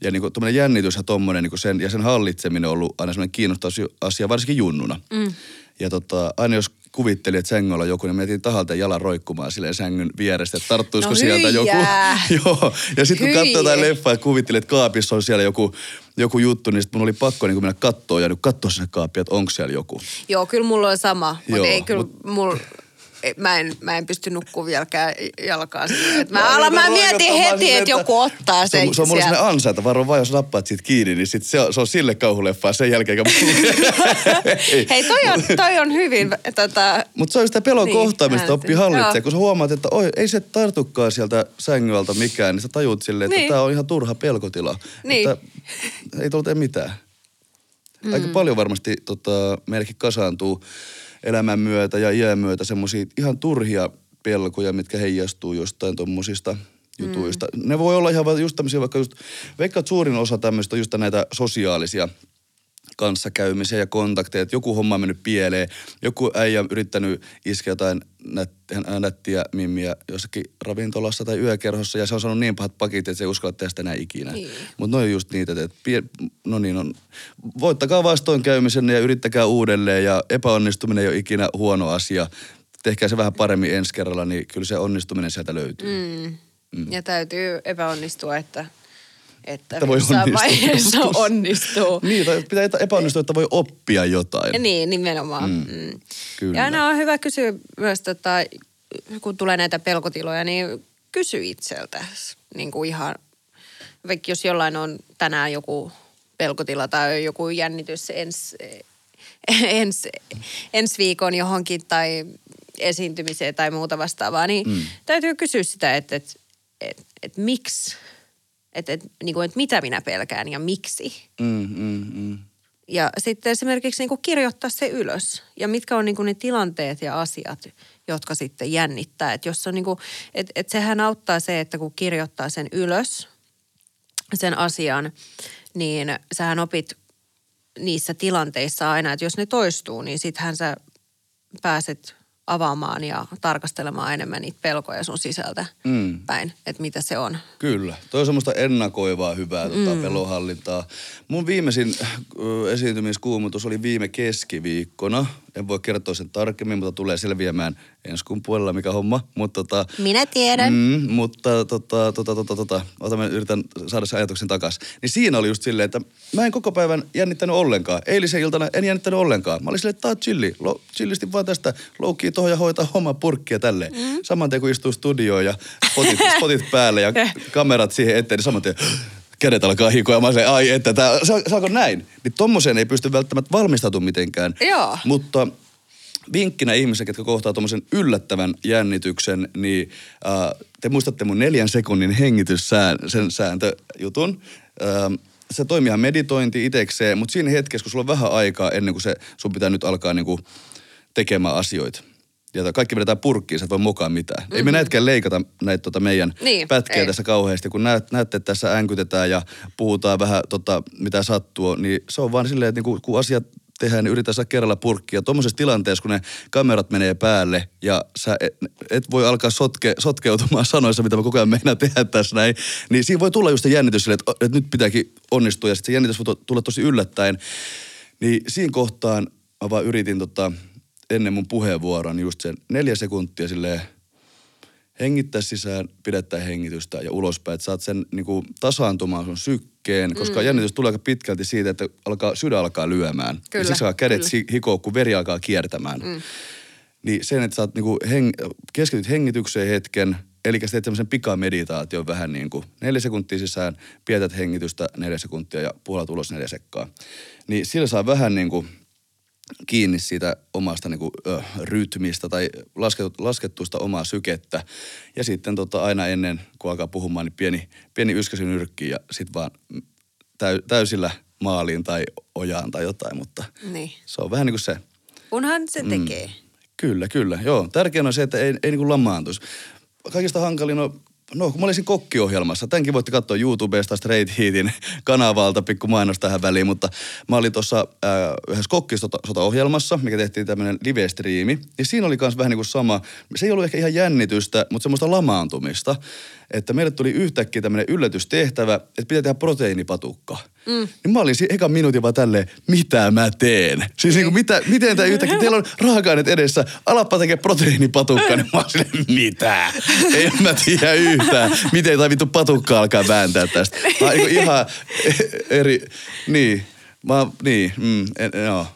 Ja niin kuin, jännitys ja tommonen, niin kuin sen, ja sen hallitseminen on ollut aina semmoinen kiinnostava asia, varsinkin junnuna. Mm. Ja tota, aina jos kuvittelin, että sängyllä on joku, niin menin tahalteen jalan roikkumaan silleen sängyn vierestä, että tarttuisiko
No
sieltä joku. <laughs> Joo, ja sitten kun
Hyi.
katsoi jotain leffaa ja kuvittelin, että kaapissa on siellä joku, joku juttu, niin sitten mun oli pakko niin mennä kattoon ja nyt katsoa sinne kaappia, että onko siellä joku.
Joo, kyllä mulla on sama, mutta ei kyllä
mut-
mulla... Mä en, mä en pysty nukkua vieläkään jalkaa sinne. Et
Mä
Mä, alan, mä mietin heti, että joku ottaa
se on,
sen
se on mulle sellainen ansa, että varo vaan, jos nappaat siitä kiinni, niin sit se, on, se on sille kauhuleffaa sen jälkeen. <laughs>
Hei, toi on, toi on hyvin tota,
Mutta se on sitä pelon
Niin,
kohtaamista,
äänet.
oppii hallitsemaan, kun sä huomaat, että oi, ei se tartukaan sieltä sängyltä mikään, niin sä tajut silleen, että
Niin.
tämä on ihan turha pelkotila.
Niin.
Että ei tee mitään. Mm. Aika paljon varmasti tota, meillekin kasaantuu elämän myötä ja iän myötä semmoisia ihan turhia pelkoja, mitkä heijastuu jostain tuommoisista jutuista. Mm. Ne voi olla ihan just tämmöisiä, vaikka just, veikkaan, että suurin osa tämmöistä on just näitä sosiaalisia kanssakäymisiä ja kontakteja, että joku homma on mennyt pieleen, joku äijä on yrittänyt iskeä jotain nät, nättiä mimmiä jossakin ravintolassa tai yökerhossa ja se on saanut niin pahat pakit, että se ei uskalla tehdä sitä enää ikinä.
Niin.
Mutta ne on just niitä, että pie, no niin on, voittakaa vastoinkäymisen ja yrittäkää uudelleen ja epäonnistuminen ei ole ikinä huono asia. Tehkää se vähän paremmin ensi kerralla, niin kyllä se onnistuminen sieltä löytyy.
mm, mm. ja täytyy epäonnistua, että, että,
Että voi
jossain vaiheessa <laughs> onnistuu.
Niin, tai pitää epäonnistua, että voi oppia jotain.
Niin, nimenomaan. Mm. Mm.
Kyllä.
Ja aina on hyvä kysyä myös, tota, kun tulee näitä pelkotiloja, niin kysy itseltä. Niin kuin ihan, vaikka jos jollain on tänään joku pelkotila tai joku jännitys ens, ens, ensi viikon johonkin tai esiintymiseen tai muuta vastaavaa, niin mm. täytyy kysyä sitä, että, että, että, että miksi, että, että, niin kuin, että mitä minä pelkään ja miksi.
Mm, mm, mm.
Ja sitten esimerkiksi niin kuin kirjoittaa se ylös. Ja mitkä on niin kuin ne tilanteet ja asiat, jotka sitten jännittää. Että jos on niin kuin, et, et sehän auttaa se, että kun kirjoittaa sen ylös, sen asian, niin sähän opit niissä tilanteissa aina, että jos ne toistuu, niin sittenhän sä pääset avaamaan ja tarkastelemaan enemmän niitä pelkoja sun sisältä
Mm.
päin, että mitä se on.
Kyllä. Toi on semmoista ennakoivaa hyvää tota, mm. pelonhallintaa. Mun viimeisin ö, esiintymiskuumutus oli viime keskiviikkona. En voi kertoa sen tarkemmin, mutta tulee selviämään ensi kuun puolella, mikä homma. Mutta tota,
Minä tiedän.
Mm, mutta tota, tota, tota, tota, ota mä yritän saada sen ajatuksen takas. Niin siinä oli just silleen, että mä en koko päivän jännittänyt ollenkaan. Eilisen iltana en jännittänyt ollenkaan. Mä olin silleen, että tää on chilli. Lo, chillisti vaan tästä loukkii tohon ja hoitaa homma purkkia tälleen. Mm. Saman tien kun istuu studioon ja spotit, spotit päälle ja <laughs> kamerat siihen eteen, niin saman tien kädet alkaa hikoa. Ja mä olin, ai että tää, sa, saako näin? Niin tommoseen ei pysty välttämättä valmistautumaan mitenkään.
Joo.
Mutta vinkkinä ihmisille, jotka kohtaa tuommoisen yllättävän jännityksen, niin äh, te muistatte mun neljän sekunnin hengityssään, sen sääntöjutun. Äh, se toimii meditointi itekseen, mutta siinä hetkessä, kun sulla on vähän aikaa ennen kuin se, sun pitää nyt alkaa niinku tekemään asioita. Ja kaikki vedetään purkkiin, sä et voi mukaan mitään. Mm-hmm. Ei me näitkään leikata näitä tota meidän
Niin,
pätkiä
ei.
tässä kauheasti. Kun näet, näette, että tässä änkytetään ja puhutaan vähän tota, mitä sattuu, niin se on vaan silleen, että niinku, kun asiat tehdään, niin yritetään saada kerralla purkkia. Tuommoisessa tilanteessa, kun ne kamerat menee päälle ja sä et, et voi alkaa sotke, sotkeutumaan <laughs> sanoissa, mitä mä koko ajan meinaan tehdä tässä näin, niin siinä voi tulla just se jännitys silleen, että, että nyt pitääkin onnistua ja sitten se jännitys voi tulla tosi yllättäen. Niin siinä kohtaan mä vaan yritin tota, ennen mun puheenvuoroa niin just sen neljä sekuntia silleen hengittää sisään, pidättää hengitystä ja ulospäin, että saat sen niin kuin, tasaantumaan sun sykkeen, koska mm. jännitys tulee aika pitkälti siitä, että alkaa, sydän alkaa lyömään.
Kyllä,
ja siksi alkaa kädet
kyllä.
hikoa, kun veri alkaa kiertämään. Mm. Niin sen, että sä oot niinku heng- keskityt hengitykseen hetken, eli sä teet semmoisen pikameditaation vähän niin kuin neljä sekuntia sisään, pietät hengitystä neljä sekuntia ja puolet ulos neljä sekkaa. Niin sillä saa vähän niin kuin kiinni siitä omasta niin kuin, ö, rytmistä tai laskettu, laskettuista omaa sykettä. Ja sitten tota, aina ennen, kun alkaa puhumaan, niin pieni, pieni yskäsy nyrkki ja sitten vaan täy, täysillä maaliin tai ojaan tai jotain, mutta
Niin.
se on vähän niin kuin se.
Kunhan se tekee.
Kyllä, kyllä. Joo, tärkeää on se, että ei, ei niin kuin lamaantuisi. Kaikista hankalin on, no kun mä olisin kokkiohjelmassa, tämänkin voitte katsoa YouTubesta Straight Heatin kanavalta, pikku mainos tähän väliin, mutta mä olin tuossa äh, yhdessä kokkisota-ohjelmassa, mikä tehtiin tämmöinen live-striimi, ja siinä oli myös vähän niin kuin sama, se ei ollut ehkä ihan jännitystä, mutta semmoista lamaantumista, että meille tuli yhtäkkiä tämmöinen yllätystehtävä, että pitää tehdä proteiinipatukka. Mm. Niin mä olin siinä ekan minuutin vaan tälleen, mitä mä teen? Siis niin kuin, mitä, miten tämä yhtäkkiä, teillä on raaka-aineet edessä, alappa tekee proteiinipatukka, niin mä olin silleen, mitä? En mä tiedä yhtään, miten tai vittu patukka alkaa vääntää tästä. Mä oon niin ihan eri, niin, mä, niin, mm, en, joo.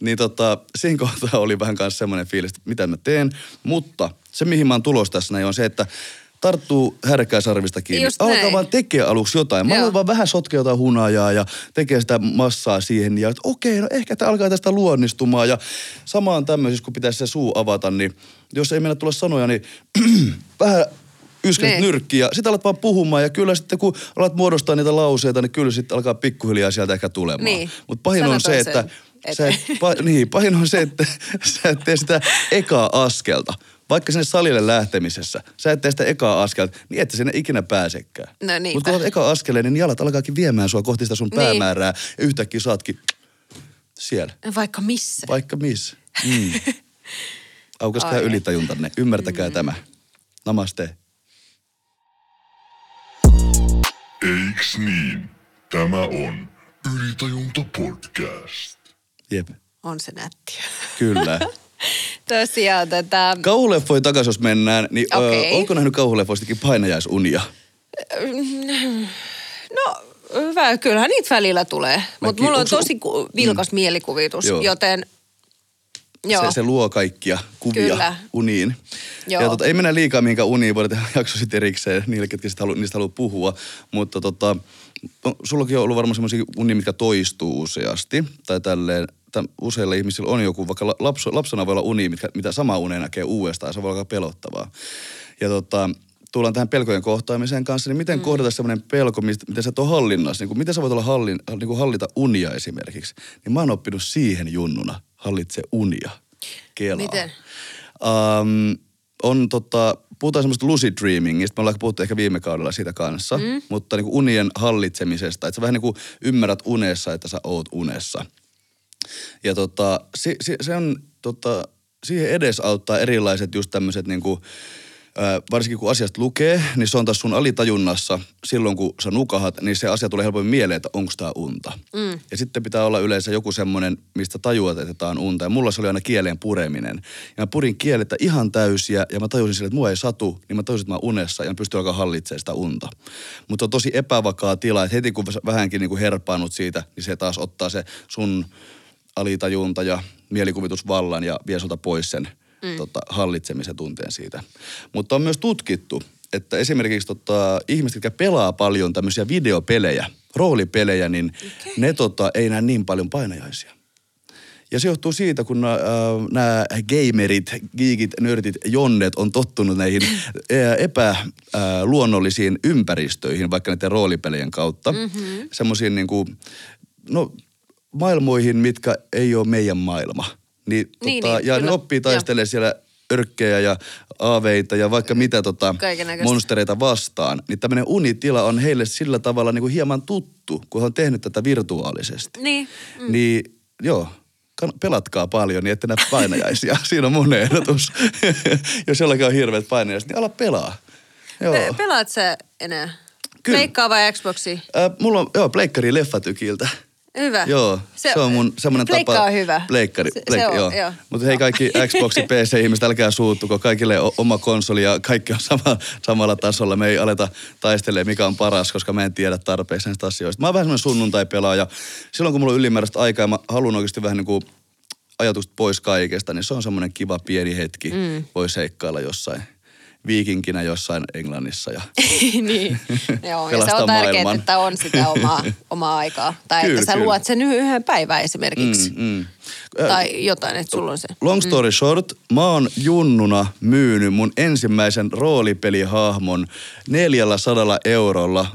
Niin tota, siinä kohtaa oli vähän kanssa semmoinen fiilis, että mitä mä teen. Mutta se, mihin mä oon tulos tässä näin, on se, että tarttuu härkää sarvista kiinni.
Just
Alkaa
näin.
vaan tekee aluksi jotain. Mä aloin vaan vähän sotkea jotain hunajaa ja tekee sitä massaa siihen. Ja että okei, no ehkä tämä alkaa tästä luonnistumaan. Ja samaan tämmöisessä, kun pitäisi se suu avata, niin jos ei meillä tulla sanoja, niin <clears throat> vähän yskät
Niin.
nyrkki ja sitten alat vaan puhumaan ja kyllä sitten kun alat muodostaa niitä lauseita, niin kyllä sitten alkaa pikkuhiljaa sieltä ehkä tulemaan.
Niin.
Mutta pahin
Sano
on se, että
toisen
sä et, pa, niin, pahin on se, että <laughs> sä et tee sitä ekaa askelta. Vaikka sinne salille lähtemisessä, sä et tee sitä ekaa askelta, niin et sä sinne ikinä pääsekään.
No.
Mutta kun olet eka askeleen, niin jalat alkaakin viemään sua kohti sitä sun
Niin.
päämäärää. Ja yhtäkkiä saatkin siellä.
Vaikka missä.
Vaikka missä. Mm. <laughs> Aukaskaa ylitajuntanne. Ymmärtäkää mm. tämä. Namaste.
Eiks niin? Tämä on Ylitajunta podcast.
Jep,
On se nättiä.
kyllä. <laughs> <laughs>
Tosiaan tätä...
Kauhuleffoja takaisin, jos mennään, niin
Okei.
ö, onko nähnyt kauhuleffoistakin painajaisunia?
No hyvä, kyllähän niitä välillä tulee. Mutta mulla on tosi ku- vilkas mielikuvitus,
Joo.
joten... Joo.
Se, se luo kaikkia kuvia
Kyllä.
uniin.
Joo.
Ja tota, ei mennä liikaa mihinkään uniin, voidaan tehdä jakso sitten erikseen niille, ketkä sit halu, niistä haluaa puhua. Mutta tota, no, sullakin on ollut varmaan semmoisia unia, mitkä toistuu useasti. Tai tälleen, täm, useilla ihmisillä on joku, vaikka la- lapso, lapsena voi olla uni, mitkä, mitä sama une näkee uudestaan. Se voi olla pelottavaa. Ja tota, tullaan tähän pelkojen kohtaamiseen kanssa, niin miten mm. kohdata semmoinen pelko, miten sä et ole hallinnassa, niin kuin, miten sä voit olla hallin, niin kuin hallita unia esimerkiksi. Niin mä oon oppinut siihen junnuna, hallitse unia. Kelaa.
Miten?
Um, on tota, puhutaan semmoista lucid dreamingista, me ollaan puhuttu ehkä viime kaudella siitä kanssa, mm. mutta niin kuin unien hallitsemisesta, että sä vähän niin kuin ymmärrät unessa, että sä oot unessa. Ja tota, si, si, se on, tota, siihen edesauttaa erilaiset just tämmöiset niinku, varsinkin kun asiasta lukee, niin se on taas sun alitajunnassa. Silloin kun sä nukahat, niin se asia tulee helpommin mieleen, että onko tämä unta. Mm. Ja sitten pitää olla yleensä joku semmoinen, mistä tajuat, että tämä on unta. Ja mulla se oli aina kieleen pureminen. Ja mä purin kielettä ihan täysiä ja mä tajusin sille, että mua ei satu, niin mä tajusin, että mä oon unessa ja mä pystyn alkaa hallitsemaan sitä unta. Mutta on tosi epävakaa tila, että heti kun vähänkin niin kuin herpaannut siitä, niin se taas ottaa se sun alitajunta ja mielikuvitusvallan ja vie sulta pois sen mm. tota, hallitsemisen tunteen siitä. Mutta on myös tutkittu, että esimerkiksi tota, ihmiset, jotka pelaa paljon tämmöisiä videopelejä, roolipelejä, niin okay. ne tota, ei näe niin paljon painajaisia. Ja se johtuu siitä, kun nämä gamerit, geekit, nörtit, jonnet on tottunut näihin <laughs> ää, epäluonnollisiin ympäristöihin, vaikka näiden roolipelien kautta. Mm-hmm. Semmoisiin niin kuin, no maailmoihin, mitkä ei ole meidän maailma. Niin,
Niin,
tota,
niin,
ja
kyllä.
ne oppii taistelemaan siellä örkkejä ja aaveita ja vaikka mitä tota, monstereita vastaan. Niin tämmöinen unitila on heille sillä tavalla niin kuin hieman tuttu, kun he on tehnyt tätä virtuaalisesti.
Niin.
Mm. Niin joo, pelatkaa paljon, niin ette näe painajaisia. <laughs> Siinä on mun ehdotus. <laughs> Jos jollakin on hirveät painajaiset, niin ala pelaa. Joo.
Pe- pelaat sä enää?
Kyllä.
Pleikkaa vai Xboxi?
Äh, mulla on, joo, pleikkari leffatykiltä.
Hyvä.
Joo, se, se on mun semmoinen tapa.
on hyvä.
Pleikkari.
Se- se on,
joo.
joo.
Mutta hei kaikki <laughs> Xbox, PC-ihmiset, älkää suuttuko. Kaikille o- oma konsoli ja kaikki on sama, samalla tasolla. Me ei aleta taistelemaan, mikä on paras, koska mä en tiedä tarpeeksi näistä asioista. Mä oon vähän semmoinen sunnuntai-pelaaja. Silloin kun mulla on ylimääräistä aikaa ja mä haluan oikeasti vähän niin kuin ajatukset pois kaikesta, niin se on semmoinen kiva pieni hetki. Mm. Voi seikkailla jossain viikinkinä jossain Englannissa ja <laughs>
niin, joo. Ja se on tärkeää, että on sitä <laughs> omaa, omaa aikaa. Tai
Kyllä,
että sä
kyllä.
luot sen yhden päivän esimerkiksi.
Mm, mm.
Tai jotain, että sulla on se.
Long story short, mä oon junnuna myynyt mun ensimmäisen roolipelihahmon 400 eurolla,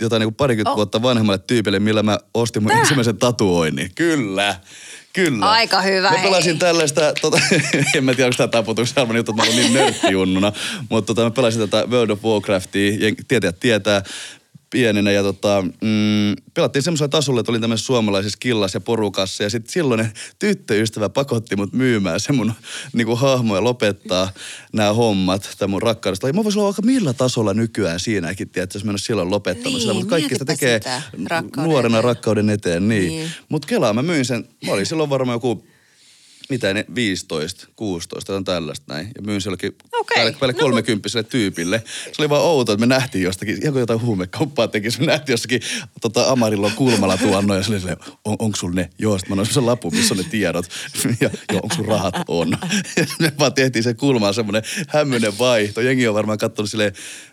jotain niin parikymmentä
oh.
vuotta vanhemmalle tyypille, millä mä ostin mun
Tää?
ensimmäisen tatuoinnin. Kyllä. Kyllä.
Aika hyvä,
Mä pelasin
hei.
tällaista, tota, <laughs> en mä tiedä, onko tämä taputuksen arvoinen juttu, että mä olin niin nörttijunnuna, mutta tota, mä pelasin tätä World of Warcraftia, tietäjät tietää, pienenä ja tota, mm, pelattiin semmoisella tasolla, että olin tämmöisessä suomalaisessa killas ja porukassa ja sitten silloinen tyttöystävä pakotti mut myymään se mun niinku, hahmo ja lopettaa nämä hommat, tämä mun rakkaudesta. Ja mä voisin olla aika millä tasolla nykyään siinäkin, tiedät, jos mä en ole silloin lopettanut
Niin,
sitä, mutta kaikki sitä tekee
sitä rakkauden
nuorena
eteen.
rakkauden eteen. Niin.
Niin.
niin. Mutta Kelaa mä myin sen, mä olin <laughs> silloin varmaan joku mitä ne, 15, 16, on tällaista näin. Ja myin se jollekin
Okei,
päälle, päälle
no
30 tyypille. Se oli vaan outo, että me nähtiin jostakin, ihan jotain huumekauppaa tekisi, me nähtiin jossakin tota, Amarillon kulmalla tuonno ja se oli silleen, on, onko sulla ne? Joo, sitten mä annoin lapun, missä on ne tiedot. <laughs> Ja joo, onko sun rahat? On. <laughs> Ja me vaan tehtiin sen kulmaan semmoinen hämmöinen vaihto. Jengi on varmaan katsonut silleen,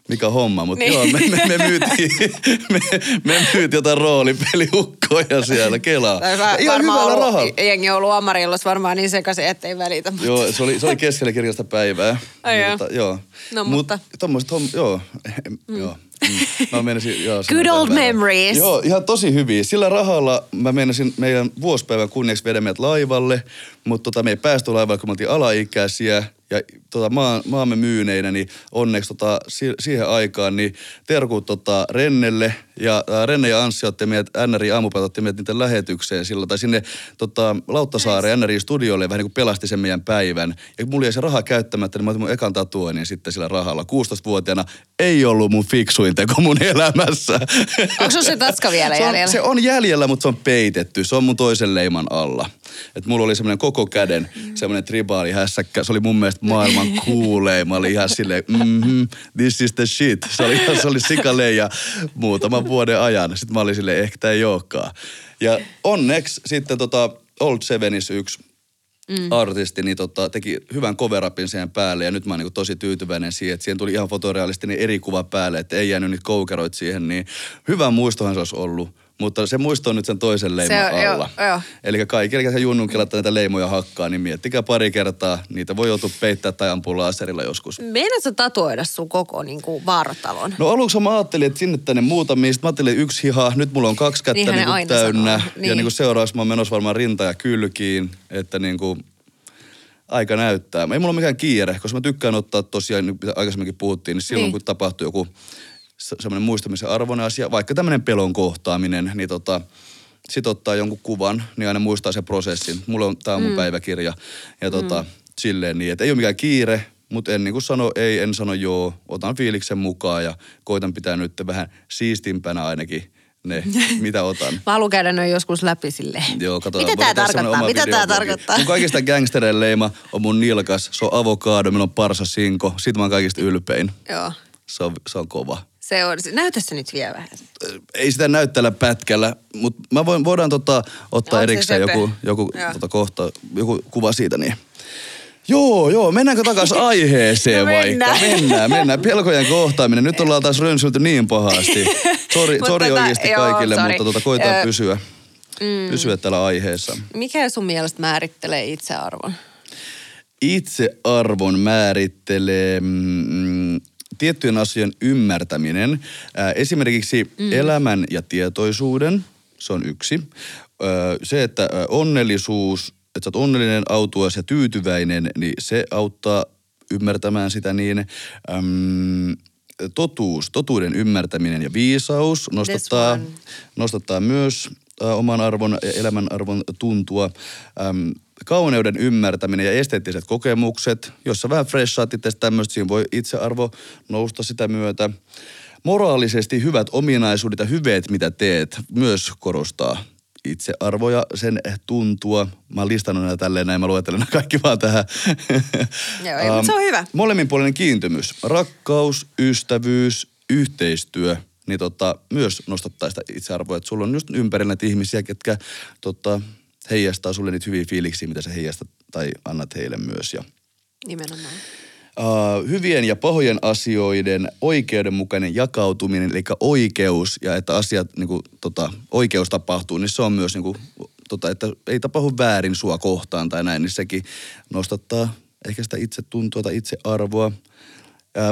mikä homma, mutta
Niin.
joo, me, me, me, myytiin, <laughs> me, me myytiin jotain roolipeliukkoja siellä, Kelaa.
Va-
ihan hyvällä
ollut,
rahalla.
jengi on ollut Amarillos varmaan niin sekaisin, ettei välitä. mutta-
Joo, se oli, se oli keskellä kirjasta päivää.
Ai joo.
Mutta, joo.
No,
Mut,
mutta-
Tommoset homm, joo. Mm. joo. Mm. Mä menisin, joo, <laughs>
Good old
väärään.
memories.
Joo, ihan tosi hyviä. Sillä rahalla mä menisin meidän vuosipäivän kunniaksi viedä meidät laivalle, mutta tota, me ei päästy laivalle, kun me oltiin alaikäisiä ja tota, maa, maamme myyneinä, niin onneksi tota, si, siihen aikaan niin terkut tota, Rennelle ja ää, Renne ja Anssi otti meidät, NRI aamupäivät otti meidät niiden lähetykseen silloin, tai sinne tota, Lauttasaaren NRI studiolle vähän niin kuin pelasti sen meidän päivän. Ja mulla jäi se raha käyttämättä, niin mä otin mun ekan tatuoinnin sitten sillä rahalla. 16-vuotiaana ei ollut mun fiksuin teko mun elämässä.
Onko se tatska vielä
se on,
jäljellä?
se on jäljellä, mutta se on peitetty. Se on mun toisen leiman alla. Et mulla oli semmoinen koko käden semmoinen tribaali hässäkkä. Se oli mun mielestä maailman kuulein. Mä olin ihan silleen, mm-hmm, this is the shit. Se oli, se oli sikaleija muutaman vuoden ajan. Sitten mä olin silleen, ehkä tää ei olekaan. Ja onneksi sitten tota Old Sevenis yksi mm. artisti niin tota, teki hyvän coverupin siihen päälle ja nyt mä oon niin tosi tyytyväinen siihen, että siihen tuli ihan fotorealistinen eri kuva päälle, että ei jäänyt niitä koukeroit siihen, niin hyvä muistohan se olisi ollut. Mutta se muisto on nyt sen toisen leiman
Se
alla. Eli kaikille, jotka junnun kelattaa näitä leimoja hakkaa, niin miettikää pari kertaa. Niitä voi joutua peittää tai ampua laserilla joskus.
Meinaatko tatuoida sun koko niin kuin vaaratalon?
No aluksi mä ajattelin, että sinne tänne muutamia. Sitten mä ajattelin että yksi hiha, nyt mulla on kaksi kättä niin kuin
aina
täynnä.
sanoo.
Ja
Niin.
niin kuin seuraavaksi mä oon menossa varmaan rinta ja kylkiin, että niin kuin aika näyttää. Ei mulla ole mikään kiire, koska mä tykkään ottaa tosiaan, niin mitä aikaisemminkin puhuttiin, niin silloin
Niin.
kun tapahtuu joku semmoinen muistamisen arvoinen asia, vaikka tämmöinen pelon kohtaaminen, niin tota, sit ottaa jonkun kuvan, niin aina muistaa sen prosessin. Mulla on, tää on mun mm. päiväkirja. Ja tota, mm. silleen niin, että ei ole mikään kiire, mutta en niin kuin sano ei, en sano joo. Otan fiiliksen mukaan ja koitan pitää nyt vähän siistimpänä ainakin ne, <laughs> mitä otan.
Mä haluan käydä noin joskus läpi silleen.
Joo, katsotaan.
Mitä
semmoinen
tarkoittaa? Mitä
videoblogi.
tarkoittaa?
Mun kaikista gangstereiden leima on mun nilkas. Se on avokaado, meillä on parsa sinko. Siitä mä oon kaikista ylpein.
Joo.
Se on, se on kova.
Se on, näytä se nyt vielä vähän.
Ei sitä näyttää pätkällä, mutta mä voin, voidaan tota, ottaa
se
erikseen
söpö.
joku, joku,
Joo.
tota kohta, joku kuva siitä. Niin. Joo, joo, mennäänkö takaisin <laughs> aiheeseen
No
vaikka?
mennään.
Mennään, mennään. Pelkojen kohtaaminen. Nyt ollaan taas rönsylty niin pahasti. <laughs> Sori, sori
tota,
oikeasti
joo,
kaikille,
sori.
mutta tota, koitetaan
Ö,
pysyä, pysyä tällä aiheessa.
Mikä sun mielestä määrittelee itsearvon?
Itsearvon määrittelee mm, tiettyjen asioiden ymmärtäminen. Ää, esimerkiksi mm. elämän ja tietoisuuden, se on yksi. Se, että onnellisuus, että sä oot onnellinen, autuas ja tyytyväinen, niin se auttaa ymmärtämään sitä niin. Äm, totuus, totuuden ymmärtäminen ja viisaus nostattaa, nostattaa myös ä, oman arvon, elämän arvon tuntua. Äm, kauneuden ymmärtäminen ja esteettiset kokemukset, jossa vähän freshaat itse tämmöistä, siinä voi itsearvo nousta sitä myötä. Moraalisesti hyvät ominaisuudet ja hyveet, mitä teet, myös korostaa itsearvo ja sen tuntua. Mä oon listannut näitä tälleen näin, mä luettelen kaikki vaan tähän. <laughs>
Joo, ei, mut se on hyvä.
Molemminpuolinen kiintymys, rakkaus, ystävyys, yhteistyö, niin tota, myös nostattaa sitä itsearvoa. Että sulla on just ympärillä näitä ihmisiä, ketkä tota, heijastaa sulle niitä hyviä fiiliksiä, mitä sä heijastat tai annat heille myös. Ja,
Nimenomaan.
uh, hyvien ja pahojen asioiden oikeudenmukainen jakautuminen, eli oikeus ja että asiat, niin kuin, tota, oikeus tapahtuu, niin se on myös, niin kuin, tota, että ei tapahdu väärin sua kohtaan tai näin, niin sekin nostattaa ehkä sitä itsetuntoa tai itsearvoa.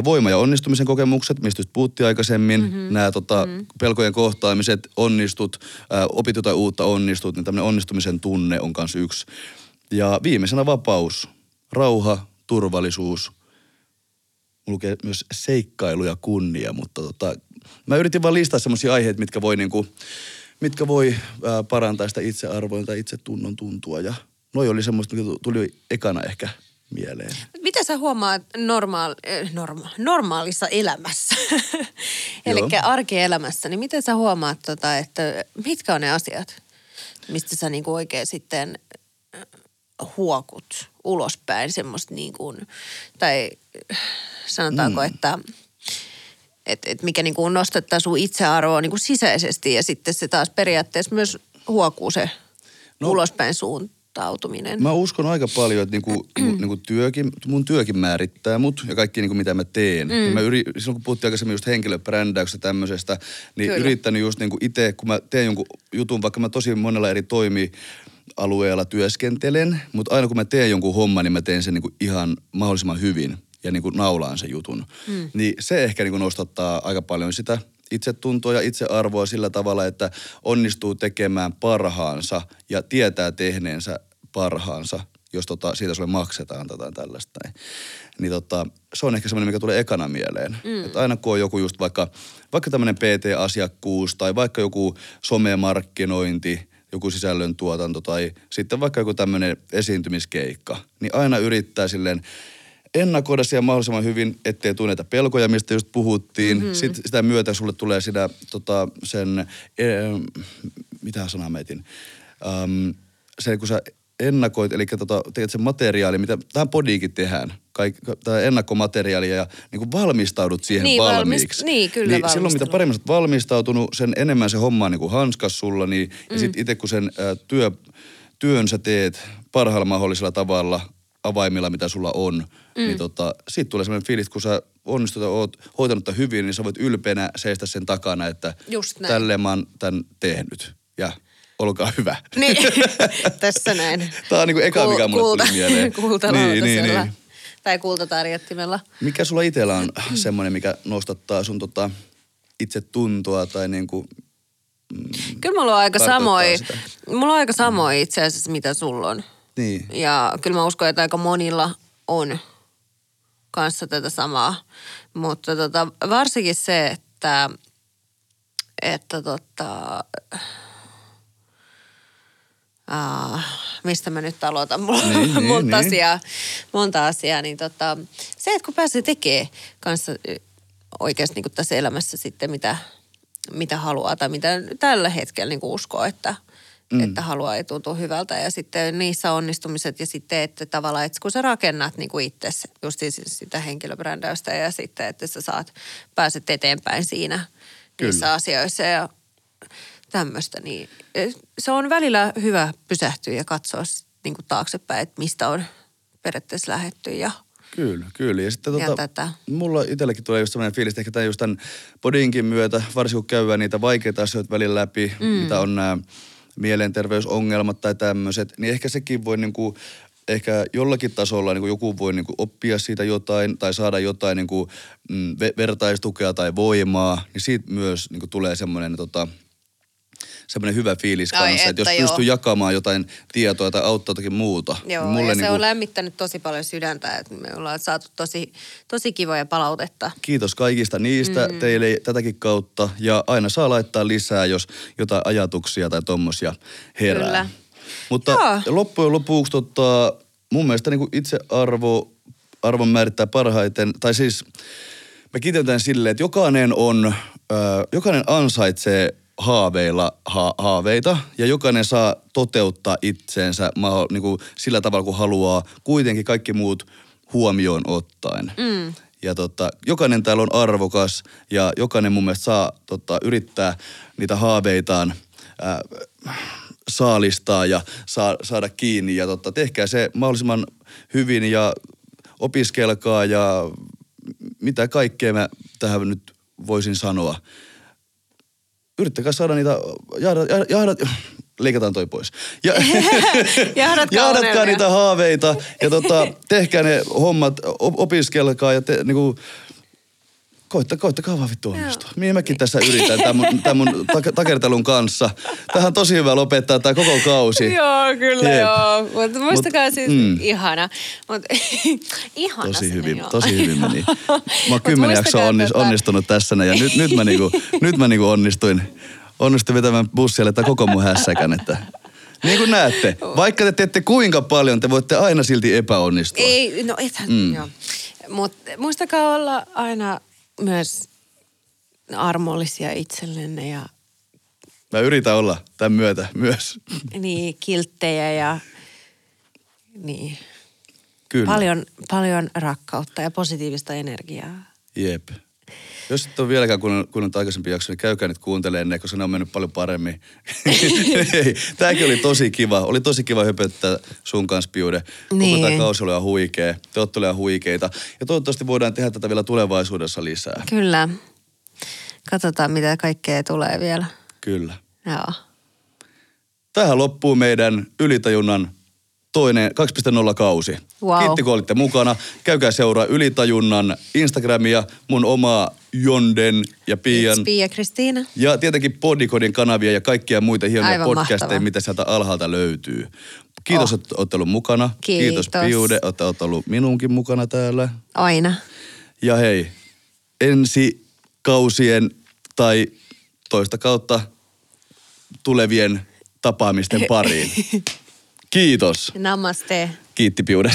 Voima- ja onnistumisen kokemukset, mistä just puhuttiin aikaisemmin, mm-hmm. nämä tota, mm-hmm. pelkojen kohtaamiset, onnistut, ää, opit jotain uutta, onnistut, niin tämmöinen onnistumisen tunne on myös yksi. Ja viimeisenä vapaus, rauha, turvallisuus, lukee myös seikkailu ja kunnia, mutta tota, mä yritin vaan listaa semmoisia aiheita, mitkä voi, niinku, mitkä voi ää, parantaa sitä itsearvoa tai itsetunnon tuntua. Ja noi oli semmoista, mikä tuli ekana ehkä mieleen.
Mitä sä huomaat normaal, eh, norma, normaalissa elämässä, <laughs> eli arkielämässä, niin miten sä huomaat, tota, että mitkä on ne asiat, mistä sä niinku oikein sitten eh, huokut ulospäin semmoista niin kuin, tai sanotaanko, mm. että et, et mikä niin kuin nostattaa sun itsearvoa niin kuin sisäisesti ja sitten se taas periaatteessa myös huokuu se no, ulospäin suuntautuminen.
Mä uskon aika paljon, että niinku, mun, <clears throat> niinku työkin, mun työkin määrittää mut ja kaikki niinku mitä mä teen. Mm. Niin mä yri, silloin kun puhuttiin aikaisemmin just henkilöbrändäyksestä tämmöisestä, niin
Kyllä.
Yrittänyt just niinku itse, kun mä teen jonkun jutun, vaikka mä tosi monella eri toimialueella työskentelen, mutta aina kun mä teen jonkun homman, niin mä teen sen niinku ihan mahdollisimman hyvin ja niinku naulaan sen jutun. Mm. Niin se ehkä niinku nostattaa aika paljon sitä itsetuntoa ja itsearvoa sillä tavalla, että onnistuu tekemään parhaansa ja tietää tehneensä parhaansa, jos tota, siitä sulle maksetaan tai jotain tällaista. näin. Niin tota, se on ehkä semmoinen, mikä tulee ekana mieleen. Mm. Että aina kun on joku just vaikka, vaikka tämmöinen PT-asiakkuus tai vaikka joku somemarkkinointi, joku sisällöntuotanto tai sitten vaikka joku tämmöinen esiintymiskeikka, niin aina yrittää silleen ennakoida siellä mahdollisimman hyvin, ettei tule näitä pelkoja, mistä just puhuttiin. Mm-hmm. Sitten sitä myötä sulle tulee sitä, tota, sen, e, mitä sanaa mä etin, um, se kun sä ennakoit, eli tota, teet sen materiaali, mitä tähän podiikin tehdään, kaik, tämä ennakkomateriaali ja niin kuin valmistaudut siihen
Niin, valmist-
valmiiksi.
niin, kyllä,
niin silloin mitä paremmin oot valmistautunut, sen enemmän se homma on niin kuin hanskas sulla, niin, mm. ja sitten itse kun sen ä, työ, työn sä teet parhaalla mahdollisella tavalla, avaimilla, mitä sulla on, mm. niin tota, siitä tulee sellainen fiilis, kun sä onnistut oot hoitanut tämän hyvin, niin sä voit ylpeänä seistä sen takana, että
Just näin.
tälleen mä oon tämän tehnyt. Ja olkaa hyvä.
Niin, <laughs> tässä näin.
Tää on niinku eka, mikä mulle
kulta,
tuli mieleen. <laughs>
Kultalautasella.
Niin, niin, niin.
Tai kultatarjottimella.
Mikä sulla itsellä on <clears throat> semmoinen, mikä nostattaa sun tota, itse tuntoa tai niinku,
Kyllä mulla on aika samoin. Mulla on aika samoin itse asiassa, mitä sulla on.
Niin.
Ja kyllä mä uskon, että aika monilla on kanssa tätä samaa. Mutta tota, varsinkin se, että, että tota, Ah, mistä mä nyt aloitan? Mulla on
Niin, niin,
monta,
niin.
asiaa, monta asiaa. Niin tota, se, että kun pääsee tekemään kanssa oikeasti niin tässä elämässä sitten mitä, mitä haluaa tai mitä tällä hetkellä niin uskoo, että, mm. että haluaa ja tuntuu hyvältä. Ja sitten niissä onnistumiset ja sitten, että tavallaan, että kun sä rakennat niin kuin itse just siis sitä henkilöbrändäystä ja sitten, että sä saat, pääset eteenpäin siinä niissä
Kyllä.
asioissa ja tämmöistä, niin eh, se on välillä hyvä pysähtyä ja katsoa niin kuin taaksepäin, että mistä on periaatteessa lähetty ja
Kyllä, kyllä. Ja sitten
Ja
tota,
tätä.
mulla itselläkin tulee just sellainen fiilis, että ehkä tämän just tämän podinkin myötä, varsinkin kun käydään niitä vaikeita asioita välillä läpi, mm. mitä on nämä mielenterveysongelmat tai tämmöiset, niin ehkä sekin voi niinku, ehkä jollakin tasolla niin joku voi niin oppia siitä jotain tai saada jotain niin kuin, mm, ve- vertaistukea tai voimaa, niin siitä myös niin tulee semmoinen tota, semmoinen hyvä fiilis
Ai
kanssa, että,
että
jos
joo.
pystyy jakamaan jotain tietoa tai auttaa jotakin muuta.
Joo,
niin
ja se
niinku-
on lämmittänyt tosi paljon sydäntä, että me ollaan saatu tosi, tosi kivoja palautetta.
Kiitos kaikista niistä mm. teille tätäkin kautta. Ja aina saa laittaa lisää, jos jotain ajatuksia tai tommosia herää.
Kyllä.
Mutta
Joo.
loppujen lopuksi tota, mun mielestä niin itse arvo, arvon määrittää parhaiten, tai siis mä kiteytän silleen, että jokainen on, ö, jokainen ansaitsee haaveilla ha- haaveita ja jokainen saa toteuttaa itseensä maho- niin kuin sillä tavalla, kun haluaa, kuitenkin kaikki muut huomioon ottaen. Mm. Ja tota, jokainen täällä on arvokas ja jokainen mun mielestä saa tota, yrittää niitä haaveitaan ää, saalistaa ja saa, saada kiinni. Ja totta, tehkää se mahdollisimman hyvin ja opiskelkaa ja mitä kaikkea mä tähän nyt voisin sanoa. Yrittäkää saada niitä, jahdat, jahdat, leikataan toi pois. Ja, <laughs>
Jahdatkaa
jahdatkaa niitä haaveita ja tota, tehkää ne hommat, op- opiskelkaa ja te, niinku, Koitta, koittakaa vaan vittu onnistua. Mihin mäkin tässä yritän tämän mun, tämän mun tak- takertelun kanssa. Tähän on tosi hyvä lopettaa tämä koko kausi.
Joo, kyllä
Jep.
joo. Mutta muistakaa
Mut,
siis,
mm.
ihana. Mut, <laughs> ihana
Tosi
se
hyvin,
meni,
tosi hyvin meni. <laughs> Mä oon kymmenen jaksoa onnis,
tota-
onnistunut tässä ja nyt, nyt mä, niinku, nyt mä niinku onnistuin, onnistuin vetämään bussialle tai koko mun hässäkän. Että, niin kuin näette, vaikka te teette kuinka paljon, te voitte aina silti epäonnistua.
Ei, no ethän,
mm.
joo. Mutta muistakaa olla aina myös armollisia itsellenne ja
Mä yritän olla tämän myötä myös.
niin, kilttejä ja niin.
Kyllä.
Paljon, paljon rakkautta ja positiivista energiaa.
Jep. Jos et ole vieläkään kuunnellut, kuunnellut aikaisempi jakso, niin käykää nyt kuuntelemaan ne, koska ne on mennyt paljon paremmin. <laughs> Tämäkin oli tosi kiva. Oli tosi kiva höpöttää sun kanssa, Piude. Koko
Niin.
tämä kausi oli huikea. Te olette ihan huikeita. Ja toivottavasti voidaan tehdä tätä vielä tulevaisuudessa lisää.
Kyllä. Katsotaan, mitä kaikkea tulee vielä.
Kyllä.
Joo.
Tähän loppuu meidän ylitajunnan toinen 2.0 kausi.
Wow.
Kiitti kun olitte mukana. Käykää seuraa Ylitajunnan Instagramia, mun omaa Jonden ja Pian.
It's Pia Kristiina.
Ja tietenkin Podikodin kanavia ja kaikkia muita hienoja
Aivan
podcasteja,
mahtavaa.
mitä sieltä alhaalta löytyy. Kiitos,
Oh.
että olette ollut mukana.
Kiitos.
Piude, että olette ollut minunkin mukana täällä.
Aina.
Ja hei, ensi kausien tai toista kautta tulevien tapaamisten <laughs> pariin. Kiitos.
Namaste.
Kiitti Piude.